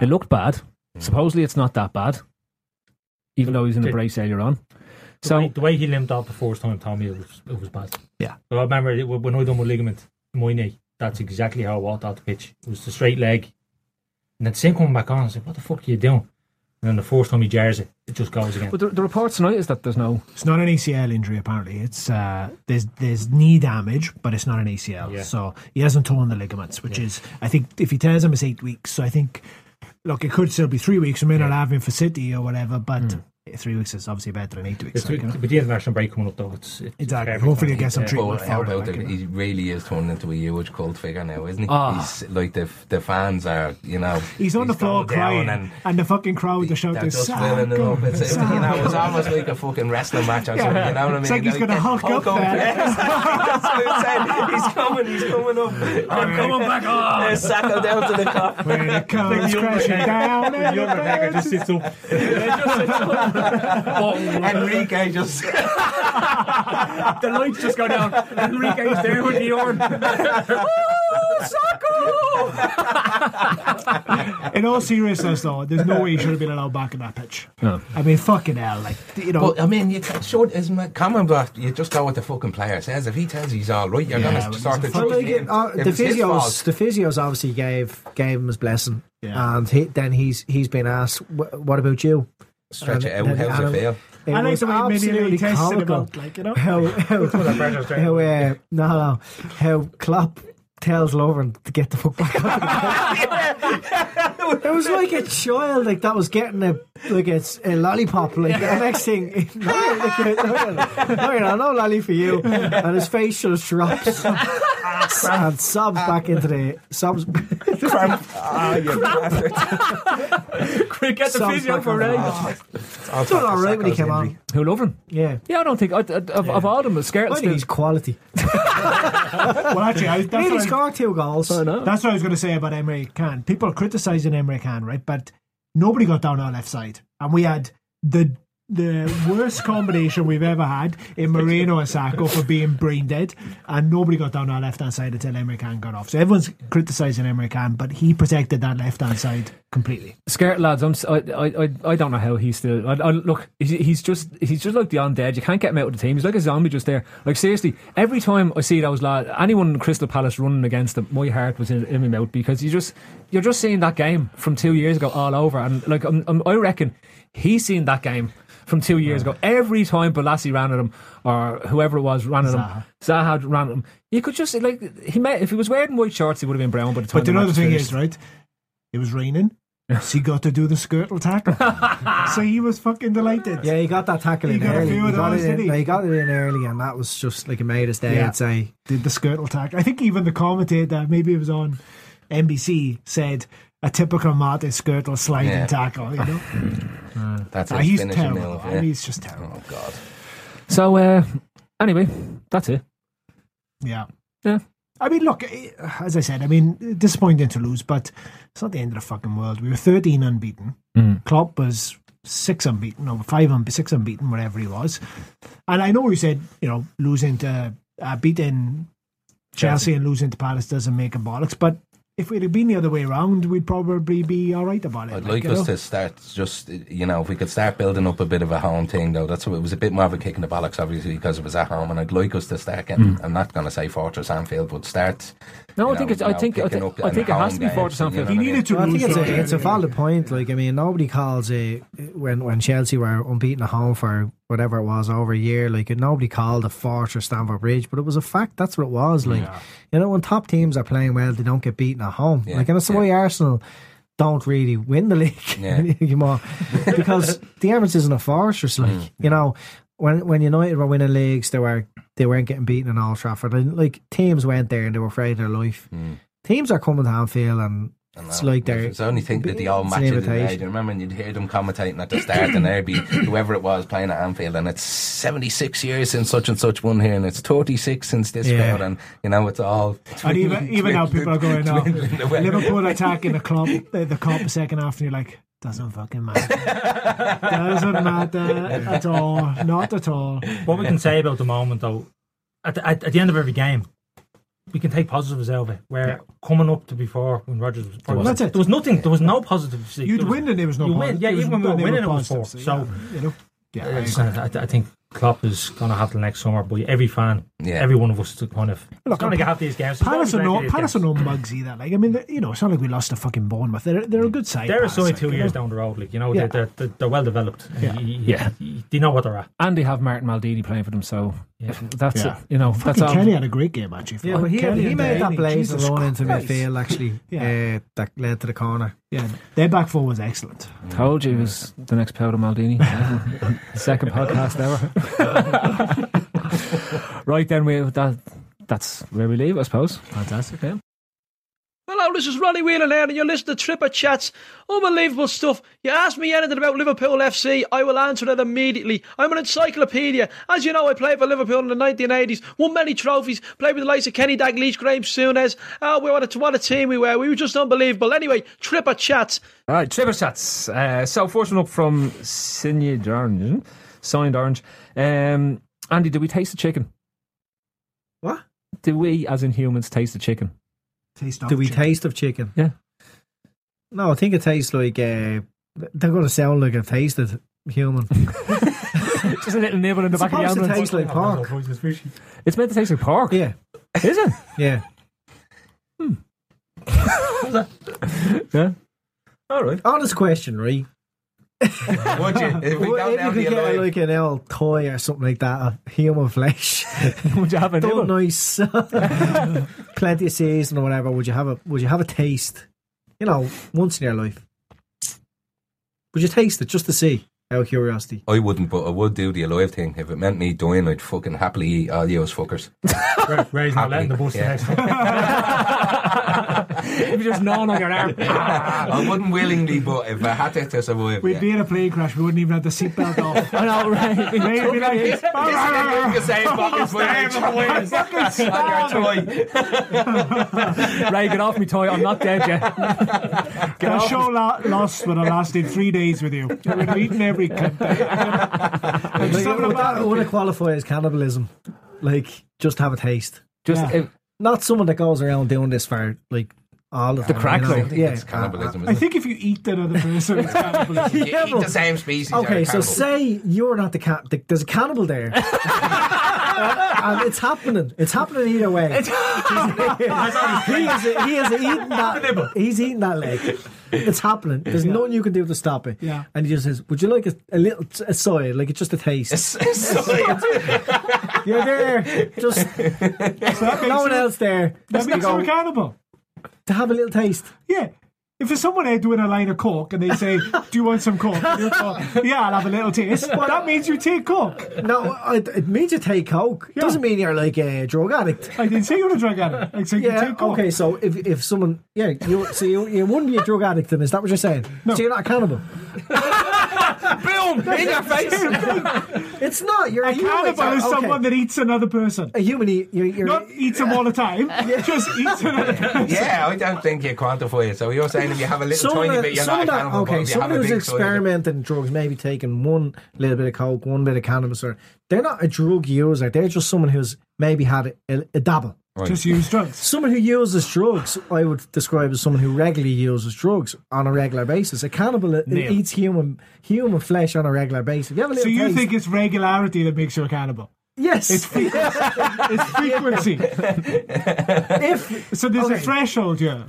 It looked bad. Supposedly it's not that bad, even though he's in a brace earlier on. So the So, way, the way he limped off the first time, Tommy, it was it was bad. Yeah. But I remember it, when I done my ligament in my knee. That's exactly how I walked out the pitch. It was the straight leg, and then same coming back on. I was like, "What the fuck are you doing?" And then the first time he jars it, it just goes again. but the, the reports tonight is that there's no. It's not an ACL injury apparently. It's uh, there's there's knee damage, but it's not an ACL. Yeah. So he hasn't torn the ligaments, which is I think if he tears them, it's eight weeks. So I think look, it could still be three weeks. We may not have him for City or whatever, but hmm. Three weeks is obviously better than eight weeks. It's, like, you know. with the international break coming up, though, it's, it's Exactly. Hopefully timing. he gets some treatment. But how for it, about like, you know. He really is turned into a huge cult figure now, isn't he? Ah. He's like the the fans are, you know. He's on the floor crying, and, and, the fucking crowd are shouting, they're just filling it up. It's, it's, you know, it's almost like a fucking wrestling match or something. You know what I mean? It's like he's gonna Hulk up there. That's what I'm saying. He's coming. He's coming up. I'm coming back on. Sakho down to the Kop. When it comes crashing down, The Undertaker just sits up. Enrique just. The lights just go down. Enrique's there with the urn. In all seriousness, though, there's no way he should have been allowed back in that pitch. No. I mean, fucking hell, like you know. But I mean, you can, sure, isn't it common that you just go with the fucking player says. If he tells you he's all right, you're Yeah, gonna start to he's Well, like, him. uh, the it's his physios, the physios obviously gave gave him his blessing, Yeah. and he, then he's he's been asked, "What about you?" Stretch it out. And- How's and- it feel? It I like was the way Mini absolutely Lee tested him comical. out, like you know. How how how uh, no no how Klopp tells Lovren to get the fuck back up. it was like a child like that was getting a like a, a lollipop like the next thing. No, like a, no, no, no, no. Lolly for you. And his face just drops. And sobs back into the sobs Ah, you bastard. Quick, get the Sounds physio for a- Ray. I'll done all to right when he Sakho's came on. Who love him? yeah. Yeah, I don't think I, I, of, of all of them, Skrtel I think he's quality. Well, actually, I, he that's, really what I, scored two goals. I know. that's what I was going to say about Emre. Can. People are criticising Emre Can, right? But nobody got down our left side, and we had the the worst combination we've ever had in Moreno and Sakho for being brain dead, and nobody got down our left hand side until Emre Can got off. So everyone's criticising Emre Can, but he protected that left hand side completely. Skirt lads, I'm, I, I, I don't know how he's still. I, I, look, he's, he's just he's just like the undead. You can't get him out of the team. He's like a zombie just there. Like seriously, every time I see those lads, anyone in Crystal Palace running against them, my heart was in, in my mouth because you just you're just seeing that game from two years ago all over, and like I'm, I'm, I reckon he's seen that game from two years ago. Every time Bolasie ran at him or whoever it was ran at him, Zaha ran at him. You could just like he may if he was wearing white shorts, he would have been brown But the time. But the match other thing finished. is, right? It was raining. so he got to do the Skrtel tackle. so he was fucking delighted. Yeah, he got that tackle He in got a early. few He of got, those, it in, did he? he got it in early, and that was just like a made his day. Yeah. I'd say. Did the Skrtel tackle. I think even the commentator, maybe it was on NBC, said a typical Mate Skrtel sliding Yeah. tackle. You know? That's Ah, his he's finishing terrible. move. I mean, he's just terrible. Oh God. So uh, anyway, that's it. Yeah. Yeah. I mean, look, eh, as I said, I mean, disappointing to lose, but it's not the end of the fucking world. We were 13 unbeaten. Mm. Klopp was six unbeaten, or five, un- six unbeaten, whatever he was. And I know you said, you know, losing to, uh, beating Chelsea and losing to Palace doesn't make a bollocks, but if we'd have been the other way around, we'd probably be all right about it. I'd like you us know? to start just, you know, if we could start building up a bit of a home thing, though. That's what it was a bit more of a kick in the bollocks, obviously, because it was at home. And I'd like us to start getting, hmm. I'm not going to say Fortress Anfield, but start. No, you I think know, it's. I you know, think. I think, I think it has to be games, Fortress you know Anfield. what I You mean? needed to I think it's a, it's a valid point. Like, I mean, nobody calls a when when Chelsea were unbeaten at home for whatever it was over a year. Like, nobody called a fortress Stamford Bridge, but it was a fact. That's what it was. Like, you know, when top teams are playing well, they don't get beaten at home. Yeah, Like, and that's yeah. why Arsenal don't really win the league Yeah. anymore because the Emirates isn't a fortress. Like, Mm. you know, when when United were winning leagues, they were they weren't getting beaten in Old Trafford. And, like, teams went there and they were afraid of their life. Mm. Teams are coming to Anfield and. I It's like they're It's only think that the old it's an match of the day. invitation. Do you remember when you'd hear them commentating at the start and there'd be whoever it was playing at Anfield and it's 76 years since such and such one here and it's 36 since this Yeah. crowd and you know it's all And even, even now, people are going, no, dwindling away. Liverpool attacking the club, the, the club the second half, and you're like, doesn't fucking matter. doesn't matter at all. Not at all. What we can say about the moment, though, at the, at, at the end of every game, we can take positives out of it. Where coming up to before when Rodgers was, Well, that's it. there was nothing. There was no positives. You'd There was- win and there was no you win, yeah, even when we no- were winning, it was four. So yeah, you know, yeah, I it's, I, I think Klopp is going to have the next summer, but every fan, Yeah. every one of us, to kind of Look, going to have these games. There's Palace are going to no, Palace are games. no mugs either. Like I mean, you know, it's not like we lost to fucking Bournemouth. They're they're a good side. They're a Palace, side like, two you years know. down the road. Like you know, Yeah. they're, they're, they're well developed. Yeah. You- you- Yeah. you- they know what they're at. And they have Martin Maldini playing for them, so Yeah. that's Yeah. it. You know, that's Fucking all. Had a great game actually. Yeah, but he, Kelly he and made that Delaney, blaze Jesus run into Christ. midfield actually Yeah. uh, that led to the corner. Yeah, their back four was excellent. Told you he was the next Paolo Maldini. Second podcast ever. right then, we that that's where we leave, I suppose. Fantastic. Yeah. Hello, this is Ronnie Whelan here, and you're listening to Tripper Chats. Unbelievable stuff. You ask me anything about Liverpool FC, I will answer it immediately. I'm an encyclopedia. As you know, I played for Liverpool in the 1980s, won many trophies, played with the likes of Kenny Dalglish, Graeme Souness. Oh, we what a, what a team we were. We were just unbelievable. Anyway, Tripper Chats. All right, Tripper Chats. Uh, so, first one up from Signed Orange. Signed Orange. Um, Andy, did we taste the chicken? What? Did we, as in humans, taste the chicken? Taste Do of we chicken. taste of chicken? Yeah. No, I think it tastes like uh, they're going to sound like a tasted human. Just a little nibble in the It's back of the supposed to ambulance. taste like pork. It's meant to taste like pork. Yeah, Is it? yeah. Yeah. All right. Honest question, right? Would you? If we Well, go if down you could get like an old toy or something like that, of human flesh, Would you have a done nibble? nice, plenty of season or whatever, would you have a would you have a taste? You know, once in your life, would you taste it just to see? Out of curiosity. I wouldn't, but I would do the alive thing. If it meant me dying, I'd fucking happily eat uh, all you fuckers. Ray's not letting the bus Yeah. the next one. if you just gnawing on your arm. I wouldn't willingly, but if I had to, to survive, We'd yeah. be in a plane crash. We wouldn't even have the seatbelt off. I know, right? They'd be like, You say fucking swing on your toy. Ray, get off me toy. I'm not dead yet. Get The off. show la- lost would I lasted three days with you. You would have eaten every cunt. I'm just Like, a would, that, bad- would it qualify as cannibalism? Like, just have a taste. Just Yeah. if, Not someone that goes around doing this for like all the, The time, crack, you know? I think yeah, it's cannibalism. I isn't think if you eat another person, it's cannibalism. it? Yeah, you eat the same species. Okay, so say you're not the cat. The, there's a cannibal there, and it's happening. It's happening either way. he is. He is eating that. He's eating that leg. It's happening. There's nothing you can do to stop it. Yeah. And he just says, "Would you like a, a little a soy, like it's just a taste? It's- it's- You're there, just So no one you- else there. That Just to, makes you a go, cannibal. To have a little taste. Yeah. If there's someone there doing a line of coke and they say, "Do you want some coke?" And you go, yeah, I'll have a little taste. Well, that means you take coke. No, it, it means you take coke. Yeah. Doesn't mean you're like a drug addict. I didn't say you were a drug addict. I said you Yeah. take coke. Okay. So if if someone, yeah, you so you, you wouldn't be a drug addict, then is that what you're saying? So you're not a cannibal. Boom! In your face! It's not. You're a, A human. cannibal is Okay. someone that eats another person. A human. eat- You're, you're, Not eats them all the time. Just eats another person. yeah, I don't think you quantify it. So you're saying if you have a little Someone tiny that- bit, you're someone not a that- cannibal. okay, if someone who's big side of it- experimenting drugs, maybe taking one little bit of coke, one bit of cannabis, or they're not a drug user. They're just someone who's maybe had a, a, a dabble. Just use drugs. Someone who uses drugs, I would describe as someone who regularly uses drugs on a regular basis. A cannibal it Neil. eats human human flesh on a regular basis. You have a So you taste- think it's regularity that makes you a cannibal? yes? It's frequency. it's frequency. if So there's a threshold, yeah.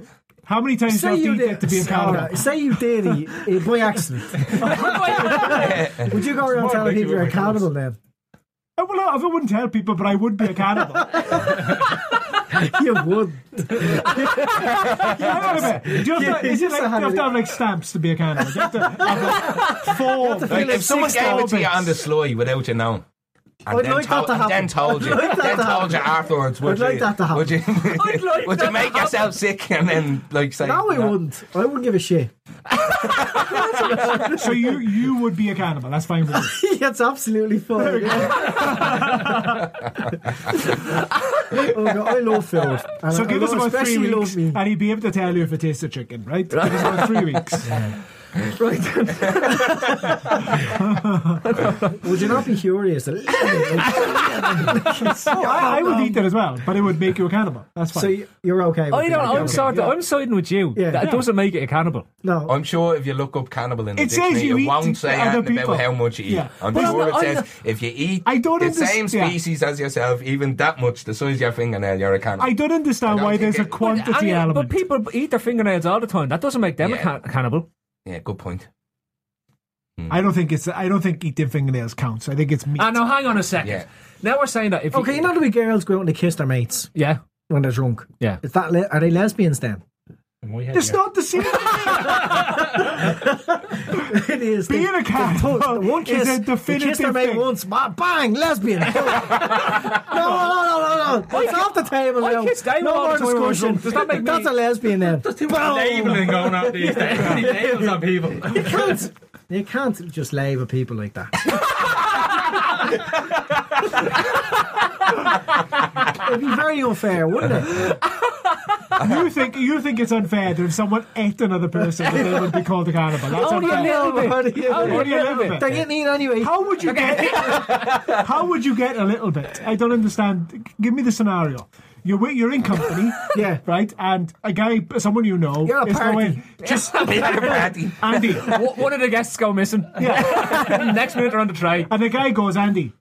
How many times do say you you have to eat did that to be a cannibal? Alright, say you did eat, eh, by accident, would you go around telling people you you're a cannibal then? Oh, well, I wouldn't tell people, but I would be a cannibal. You would. Hang on a minute. Do you have Yeah, to, is it like, just you have to have like stamps to be a cannibal? You have to have like four? Like, if someone six gave it to you orbits? on the sly without you knowing. And, I'd then, like that told, to and then happen. told you, I'd like then to told you afterwards. Would I'd like you, that to happen. Would you, like would that you make to yourself sick and then like say? No, I "No." wouldn't. I wouldn't give a shit. So you you would be a cannibal. That's fine with you. That's absolutely fine. oh, God, I love Phil. And So I give us love- about three especially weeks, love me. and he'd be able to tell you if it tastes of chicken, right? Give us about three weeks. Right. Would you not be curious? a little bit? Oh, I, I would eat that as well, but it would make you a cannibal. That's fine. So you- you're okay. With I don't. I'm Okay. sort of. I'm siding with you. Yeah. That Yeah. doesn't make it a cannibal. No. I'm sure if you look up cannibal in the It says dictionary, you it eat won't say other anything people. about how much you eat. Yeah. I'm But sure I'm it not- says I'm if you eat I don't the underst- same yeah. species as yourself, even that much, the size of your fingernail, you're a cannibal. I don't understand I don't why think there's a it- quantity And yeah, element. But people eat their fingernails all the time. That doesn't make them a Yeah. can- cannibal. Yeah, good point. I don't think it's. I don't think eating fingernails counts. I think it's meat. Ah, now hang on a second. Yeah. Now we're saying that if Okay, you know the way girls go out and they kiss their mates yeah, when they're drunk. yeah. Is that le- are they lesbians then? It's not the same. it is. Being They- a cannibal the one is kiss, a they kiss their definitive mate thing. once, bang, lesbian. no, no, no, no, no. It's off the table I now. kiss no more the time when we're discussion. Does that make me- That's a lesbian then. Labeling going on these days. Labels on people. You can't. You can't just label people like that. It'd be very unfair, wouldn't it? You think you think it's unfair that if someone ate another person, that they would be called a cannibal? That's Only a unfair. little bit. Only Only a little bit. They're getting eaten anyway. How would you get? how would you get a little bit? I don't understand. Give me the scenario. You're wi- you're in company, Yeah. right? And a guy, someone you know, You're a is party. going, just Party. Andy, One of the guests go missing. yeah. Next minute they're on the tray. and the guy goes, Andy,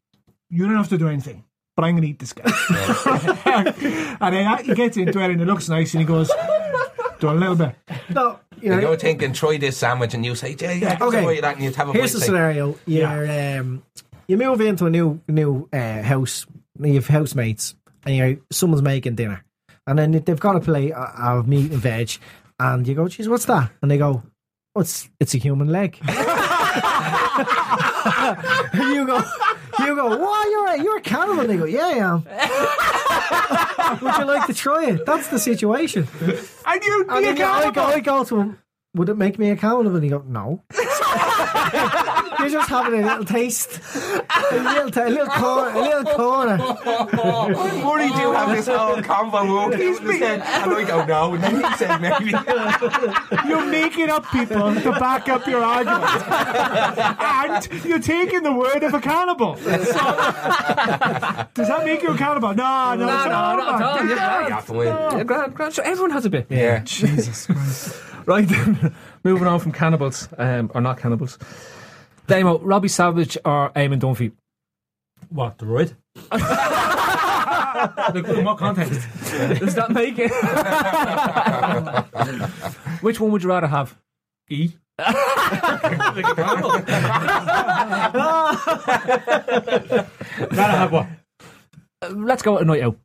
you don't have to do anything, but I'm going to eat this guy. and then he gets into it, and it looks nice, and he goes, do a little bit. No, you And know, you're thinking, try this sandwich, and you say, yeah, yeah, Okay. okay. that, and you have a Here's the bite, scenario: you're um, you move into a new new uh, house, you have housemates, and you're someone's making dinner, and then they've got a plate of of meat and veg, and you go, "Geez, what's that?" And they go, "Oh, it's it's a human leg." You go, you go, "Why you're a, you're a cannibal?" They go, "Yeah, I am." Would you like to try it? That's the situation. And you'd And then I go. I go to him. Would it make me a cannibal? And he go, no. You're just having a little taste, a little, ta- a little corner, a little corner. Murray do have this whole combo walk He's his head, and I go no, and then he said maybe. You're making up people to back up your argument. and you're taking the word of a cannibal. So- does that make you a cannibal? No, no, No, it's no, all not at right. all. Yeah, You have to win. Yeah, grand, grand. So everyone has a bit. Yeah. Jesus Christ. Right, moving on from cannibals, um, or not cannibals. Damo, Robbie Savage or Eamon Dunphy? What, the right? Look, in what context? Does that make it? Which one would you rather have? E. Rather have what? Uh, let's go a night out.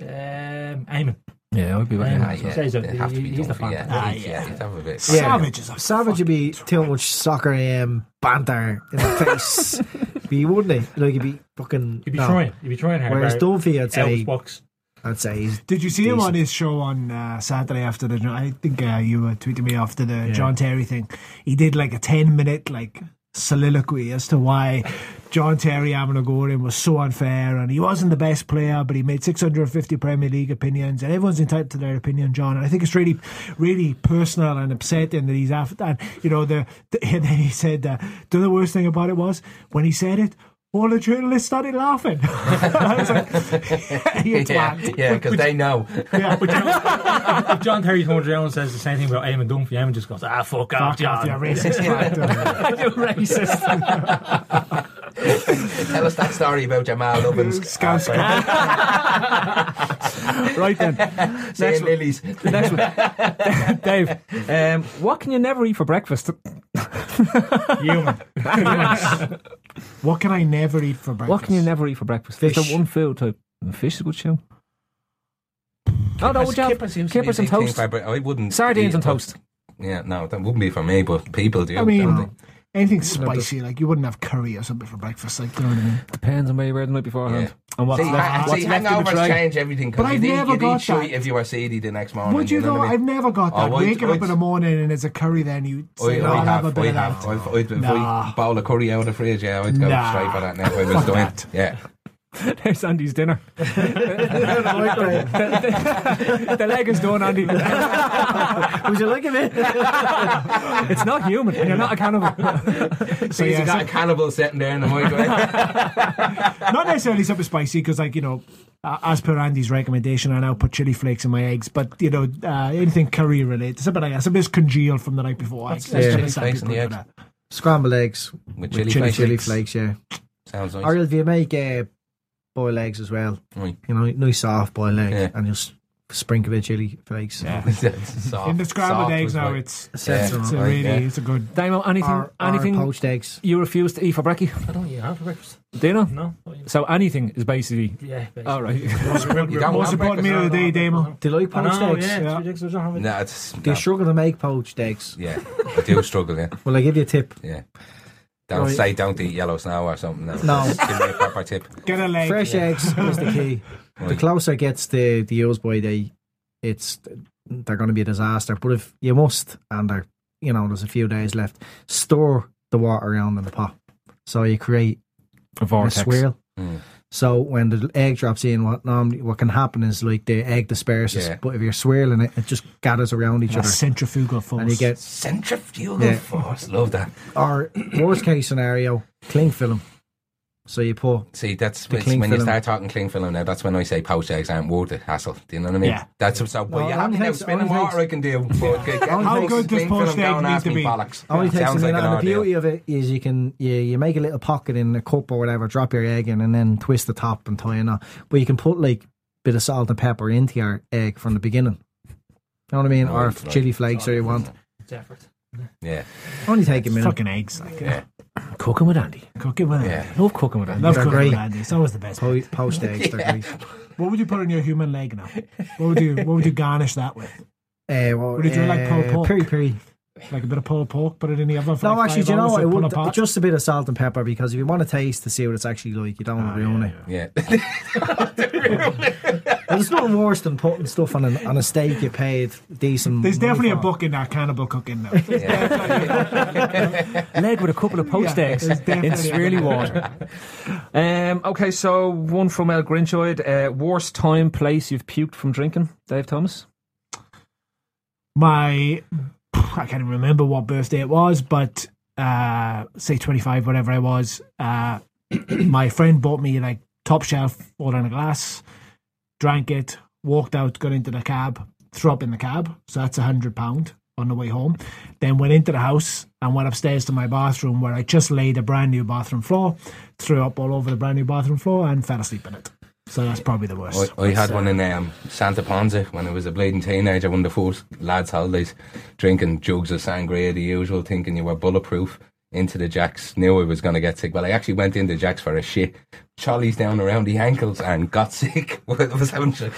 Um, Eamon. Yeah, I'd be right. Ah, yeah. Says it. They have to be He's done the for, yeah. fan. Ah, yeah. yeah. You'd have a bit. Yeah. Savage is a Savage would be too much soccer um, banter in the face. be wouldn't he? Like he'd be fucking. You'd be no. trying. You'd be trying hard. Whereas Barry. Dunphy, I'd say, box. I'd say he's Did you see him on his show on uh, Saturday after the? I think uh, you were tweeting me after the John Terry thing. He did like a ten minute like soliloquy as to why John Terry having a go at him was so unfair, and he wasn't the best player, but he made six hundred and fifty Premier League opinions, and everyone's entitled to their opinion, John. And I think it's really, really personal and upsetting that he's after. And you know, the, the and then he said uh, the other worst thing about it was when he said it. All the journalists started laughing. I was like, Yeah, twat." yeah, because they know. Yeah. But you if John Terry comes around and says the same thing about Eamon Dunphy, Eamon just goes, ah, fuck, off, Fuck off, John. you racist twat. you racist. Tell us that story about Jamal Lovins. Scouse right then. Saying Lilies. Next one. Dave, um, what can you never eat for breakfast? Human. What can I never eat for breakfast? What can you never eat for breakfast? Fish. Is there one food type? Fish is a good show. Oh, no, would you have Kippers used to be a kippers and toast? for- I wouldn't. Sardines eat and toast. Yeah, no, that wouldn't be for me, but people do. I mean, don't anything spicy, like you wouldn't have curry or something for breakfast, like you know what I mean. Depends on where you were the night beforehand. Yeah. And what's see, left, ha- what's see left in the hangovers change everything. 'cause But I've you'd eat- never got that. if you were seedy the next morning. Would you know though? what I I've never got Oh, that. I'd- Waking up I'd- in the morning and it's a curry, then you I, say, I "Oh, I'll have, a bit have. of that." I've, I'd, if Nah. I bowl of curry out of the fridge, yeah, I'd go Nah. straight for that now if I was Fuck doing that. Yeah. There's Andy's dinner. the leg is done, Andy. Would you like it? it's not human, and you're not a cannibal. So yeah, you got so- a cannibal sitting there in the microwave. Not necessarily something spicy because, like you know, uh, as per Andy's recommendation, I now put chili flakes in my eggs. But you know, uh, anything curry related, something like that, something that's congealed from the night before. I- That's I chili flakes in the do eggs. Scrambled eggs With with chili, chili, flakes. chili flakes, yeah. Sounds nice. Or if you make uh, boiled eggs as well, Right. you know, nice soft boiled egg, Yeah. and just sprinkle a of chili flakes. Yeah. Soft- In the scrambled eggs was now, it's Sets Yeah. them it's a really yeah. it's a good. Damo, anything, Or, or anything poached eggs. you refuse to eat for brekkie? I don't eat half for breakfast. Do you know? No. So anything is basically. Yeah, basically. All right. You don't Most important breakfast meal now? of the day, Damo. Do you like poached know, eggs? yeah, Yeah. it's ridiculous. I don't have it. No, it's. Do you no. struggle to make poached eggs? Yeah, I do struggle, yeah. Well, I give you a tip. Yeah. Don't Right. say don't eat yellow snow or something. No. No. Give me a proper tip. Get a leg. Fresh eggs is the key. The closer it gets to the use by day, it's they're going to be a disaster. But if you must, and they're, you know, there's a few days left, store the water around in the pot. So you create A a swirl. Mm. So when the egg drops in, what normally what can happen is like the egg disperses, Yeah. but if you're swirling it, it just gathers around each A other, centrifugal force. and you get Centrifugal Yeah. force. Love that. or worst case scenario, cling film. So you put See, that's The when, cling when you start talking cling film now. That's when I say poached eggs aren't worth the hassle. Do you know what I mean? Yeah. That's so. But No, you have only now takes- spinning only water. I can do. But get- How good does cling poached film egg need to me be? bollocks. Only takes a Sounds like minute. an and the beauty of it is you can you, you make a little pocket in a cup or whatever, drop your egg in, and then twist the top and tie it on. But you can put like bit of salt and pepper into your egg from the beginning. You know what I mean? or Right, right. chili flakes, or you want. It's effort. Yeah, Only take a minute. fucking eggs. Like yeah, Cooking with Andy. cooking with yeah. Love cooking with Andy. Love They're cooking great. with Andy. It's always the best. Po- poached eggs, they're great. What would you put on your human leg now? What would you What would you garnish that with? Uh, well, Would you do like pulled uh, pork? Peri peri. Like a bit of pulled pork, put it in the oven for No, like actually, do you know what? It would apart? just a bit of salt and pepper because if you want to taste to see what it's actually like, you don't want to ruin it. Yeah. There's nothing worse than putting stuff on, an, on a steak you paid decent. There's money definitely a book in that cannibal cooking now. Leg with a couple of post Yeah, eggs there's in definitely- water. Um, okay, so one from El Grinchoid. Uh, worst time, place you've puked from drinking, Dave Thomas? my I can't even remember what birthday it was, but uh say 25 whatever I was uh my friend bought me like top shelf water in a glass drank it walked out got into the cab threw up in the cab so that's a hundred pound on the way home. Then went into the house and went upstairs to my bathroom where I just laid a brand new bathroom floor threw up all over the brand new bathroom floor and fell asleep in it. So that's probably the worst. I, I had one in um, Santa Ponsa when I was a bleeding teenager, one of the first lads' holidays, drinking jugs of sangria, the usual, thinking you were bulletproof. Into the jacks, knew I was going to get sick. but I actually went into jacks for a shit. Trolleys down around the ankles and got sick. I was having straight,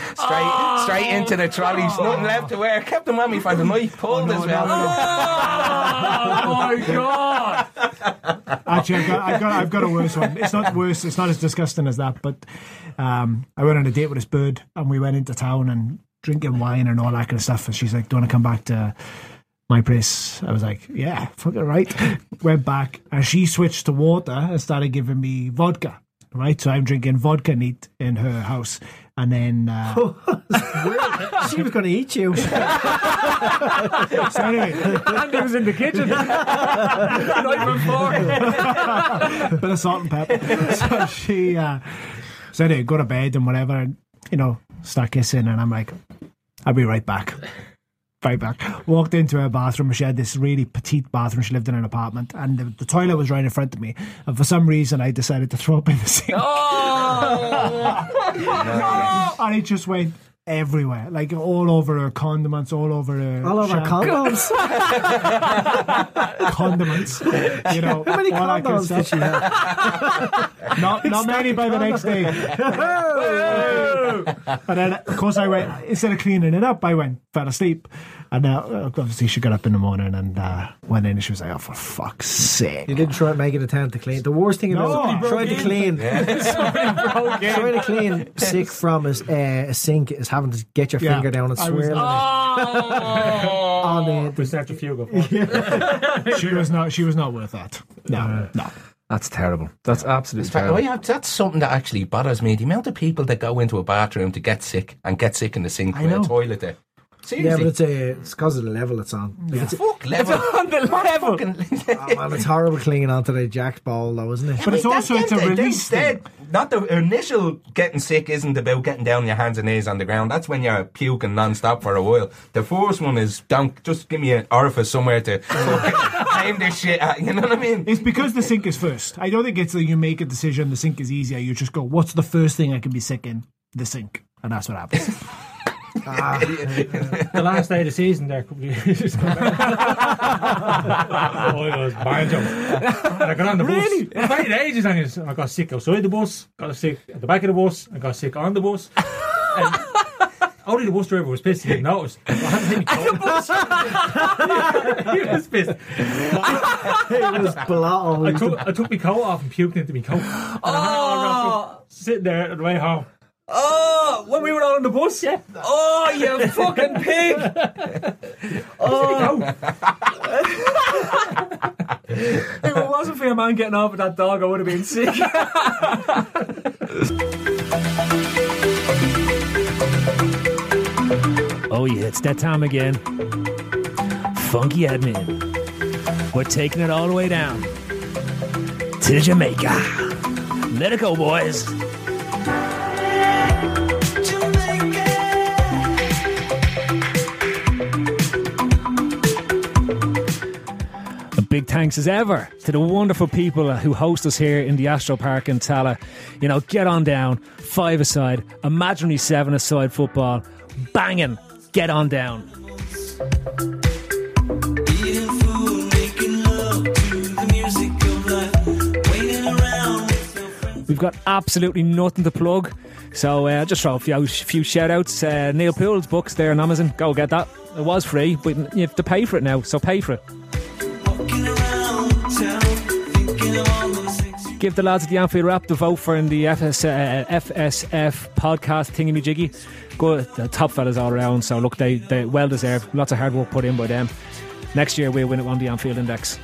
straight into the trolleys. Nothing left to wear. Kept them on me for the night. Pulled as well. Oh my god! Actually, I've got, I've got, I've got a worse one. It's not worse. It's not as disgusting as that. But um, I went on a date with this bird, and we went into town and drinking wine and all that kind of stuff. And she's like, "Do you want to come back to my place?" I was like, "Yeah, fuck it, right." went back, and she switched to water and started giving me vodka. Right, so I'm drinking vodka neat in her house, and then uh, She was going to eat you. so anyway, Andy was in the kitchen. Night before. bit of salt and pepper. so she uh, said, hey, go to bed and whatever, and you know, start kissing. And I'm like, I'll be right back. Right back. Walked into her bathroom. She had this really petite bathroom. She lived in an apartment, and the, the toilet was right in front of me. And for some reason, I decided to throw up in the sink, Oh! and it just went everywhere, like all over her condiments, all over her All over condoms. condiments. You know, How many all that kind of condoms did she have? Not, not many by the next day. and then, of course, I went instead of cleaning it up, I went fell asleep. And now, obviously, she got up in the morning and uh, went in, and she was like, "Oh, for fuck's sake!" You didn't try to make it a attempt to clean. The worst thing about No. trying to clean, trying to clean sick from a, uh, a sink is having to get your Yeah. finger down and I was- swirl oh. on the. Was that your? She was not. She was not worth that. No, no. That's terrible. That's absolutely But, oh, terrible. yeah, that's something that actually bothers me. The amount of people that go into a bathroom to get sick and get sick in the sink I with know. a toilet there. Yeah, but it's a it's because of the level it's on. Like, it's, Fuck level. on the level. Oh man, it's horrible clinging onto the jacked ball, though, isn't it? But it's also it's a release thing. Not the initial getting sick isn't about getting down your hands and knees on the ground. That's when you're puking non-stop for a while. The first one is don't just give me an orifice somewhere to aim this shit at. You know what I mean? It's because the sink is first. I don't think it's like you make a decision. The sink is easier. You just go, "What's the first thing I can be sick in?" The sink, and that's what happens. Ah. the last day of the season there, a couple of years ago. oh, it was banjo. And I got on the Really? bus. It waited ages and it's- I got sick outside the bus, got sick at the back of the bus, I got sick on the bus. And only the bus driver was pissed he didn't notice. I had to take my coat. he was pissed. it was blood. I took, I took my coat off and puked into my coat. And I had it oh. sitting there on the way home. Oh, when we were all on the bus, yeah. Oh, you fucking pig! oh. if it wasn't for your man getting off with that dog, I would have been sick. oh yeah, it's that time again. Funky admin. We're taking it all the way down to Jamaica. Let it go, boys. Thanks as ever to the wonderful people who host us here in the Astro Park in Tallaght. You know, get on down, five aside, imaginary seven aside football, banging, get on down. We've got absolutely nothing to plug, so uh, just throw a few, few shout outs. Uh, Neil Poole's books there on Amazon, go get that. It was free, but you have to pay for it now, so pay for it. Give the lads at the Anfield Wrap the vote for in the FS, uh, FSF podcast thingy jiggy. Good, the top fellas all around. So look, they they well deserved. Lots of hard work put in by them. Next year we'll win it on the Anfield Index.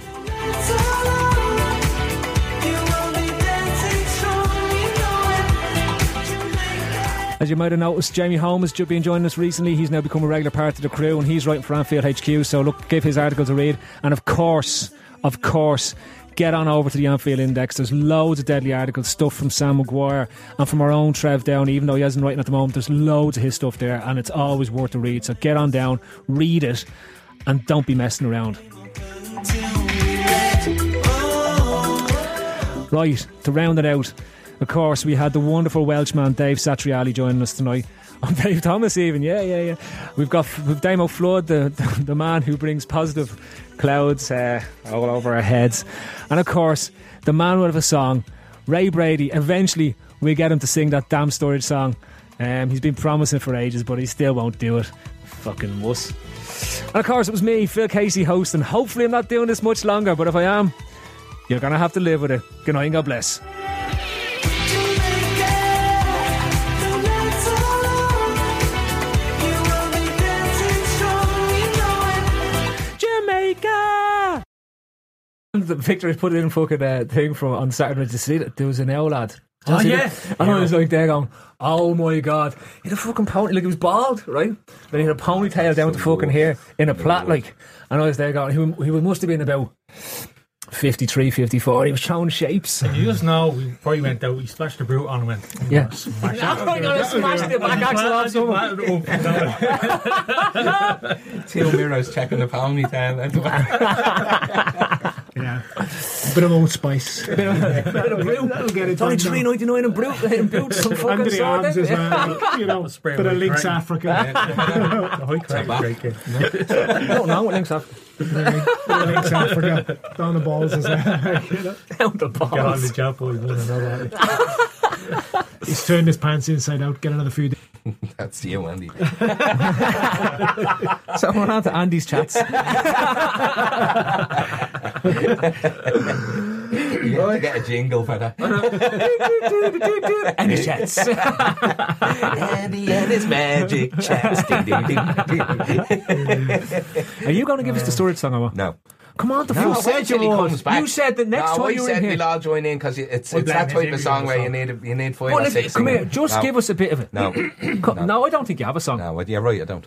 As you might have noticed, Jamie Holmes has been joining us recently. He's now become a regular part of the crew and he's writing for Anfield HQ. So look, give his articles a read. And of course, of course, get on over to the Anfield Index. There's loads of deadly articles, stuff from Sam McGuire and from our own Trev Down, even though he hasn't writing at the moment. There's loads of his stuff there and it's always worth a read. So get on down, read it, and don't be messing around. Right, to round it out, of course, we had the wonderful Welshman Dave Satriali joining us tonight. I'm Dave Thomas, even. Yeah, yeah, yeah. We've got with Damo Flood, the, the, the man who brings positive clouds uh, all over our heads. And of course, the man with a song, Ray Brady. Eventually, we get him to sing that damn storage song. Um, he's been promising for ages, but he still won't do it. Fucking wuss. And of course, it was me, Phil Casey, hosting. Hopefully, I'm not doing this much longer, but if I am, you're to have to live with it. Good night and God bless. The Victor put it in fucking uh, thing from on Saturday to see that there was an owl lad. Oh, Did you yeah. that? And I was like there going, oh my god. He had a fucking pony, like he was bald, right? Then he had a ponytail down to fucking here in a plait, like. And I was there going, he, he must have been about 53, 54. He was showing shapes. And you just know before he went out, he splashed the brute on and went. I'm Yeah. gonna Smash it. I'm gonna smash the back axle off someone. Two mirrors checking the ponytail. Yeah. Bit of old spice. Bit of, bit of Brut. That'll get it It's only three ninety nine in Brut. In Brut, some fucking Under the arms of- as eh? well. You know, Spray bit of away Lynx crank. Africa. The high crack back. great kid. No, no, what links up? bit of Lynx Africa. Down the balls as well. You know? Down the balls. Get on the job, boys. want to know that. He's turned his pants inside out. Get another few. That's you, Andy. So we're on to Andy's chats. You have to get a jingle for that. Andy's chats. Andy and his magic chats. Ding, ding, ding, ding. Are you going to give us the storage song or what? No. Come on, the No, till he comes back. You said that next no, time you said we'll all join in because it's, it's that type of song where you need a, you need five Well, or six come here, just no. give us a bit of it. No, Co- no. I don't think you have a song. no, you're right, I don't.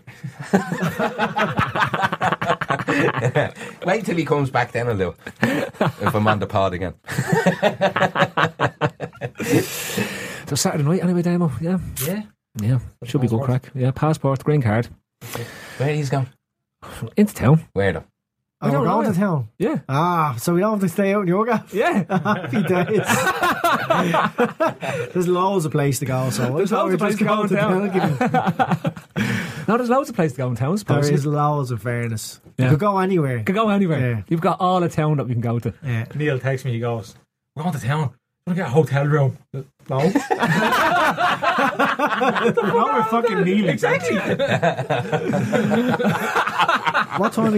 Wait till he comes back, then I'll do. If I'm on the pod again. So Saturday night, anyway, demo. Yeah, Yeah. yeah, should be good crack. Yeah, passport, green card, Where he's going? into town. Where though? Oh, don't we're going to town. Yeah, Ah, so we don't have to stay out in yoga. yeah. Happy days. There's loads of place to go. So There's loads of we'd place to go in town. Give no, there's loads of places to go in town. I suppose. There is loads of fairness. Yeah. You could go anywhere. You can go anywhere. Yeah. You've got all the town that we can go to. Yeah. Neil texts me, he goes, We're going to town. We're going to get a hotel room. No. Now we're fucking kneeling. Exactly. What time?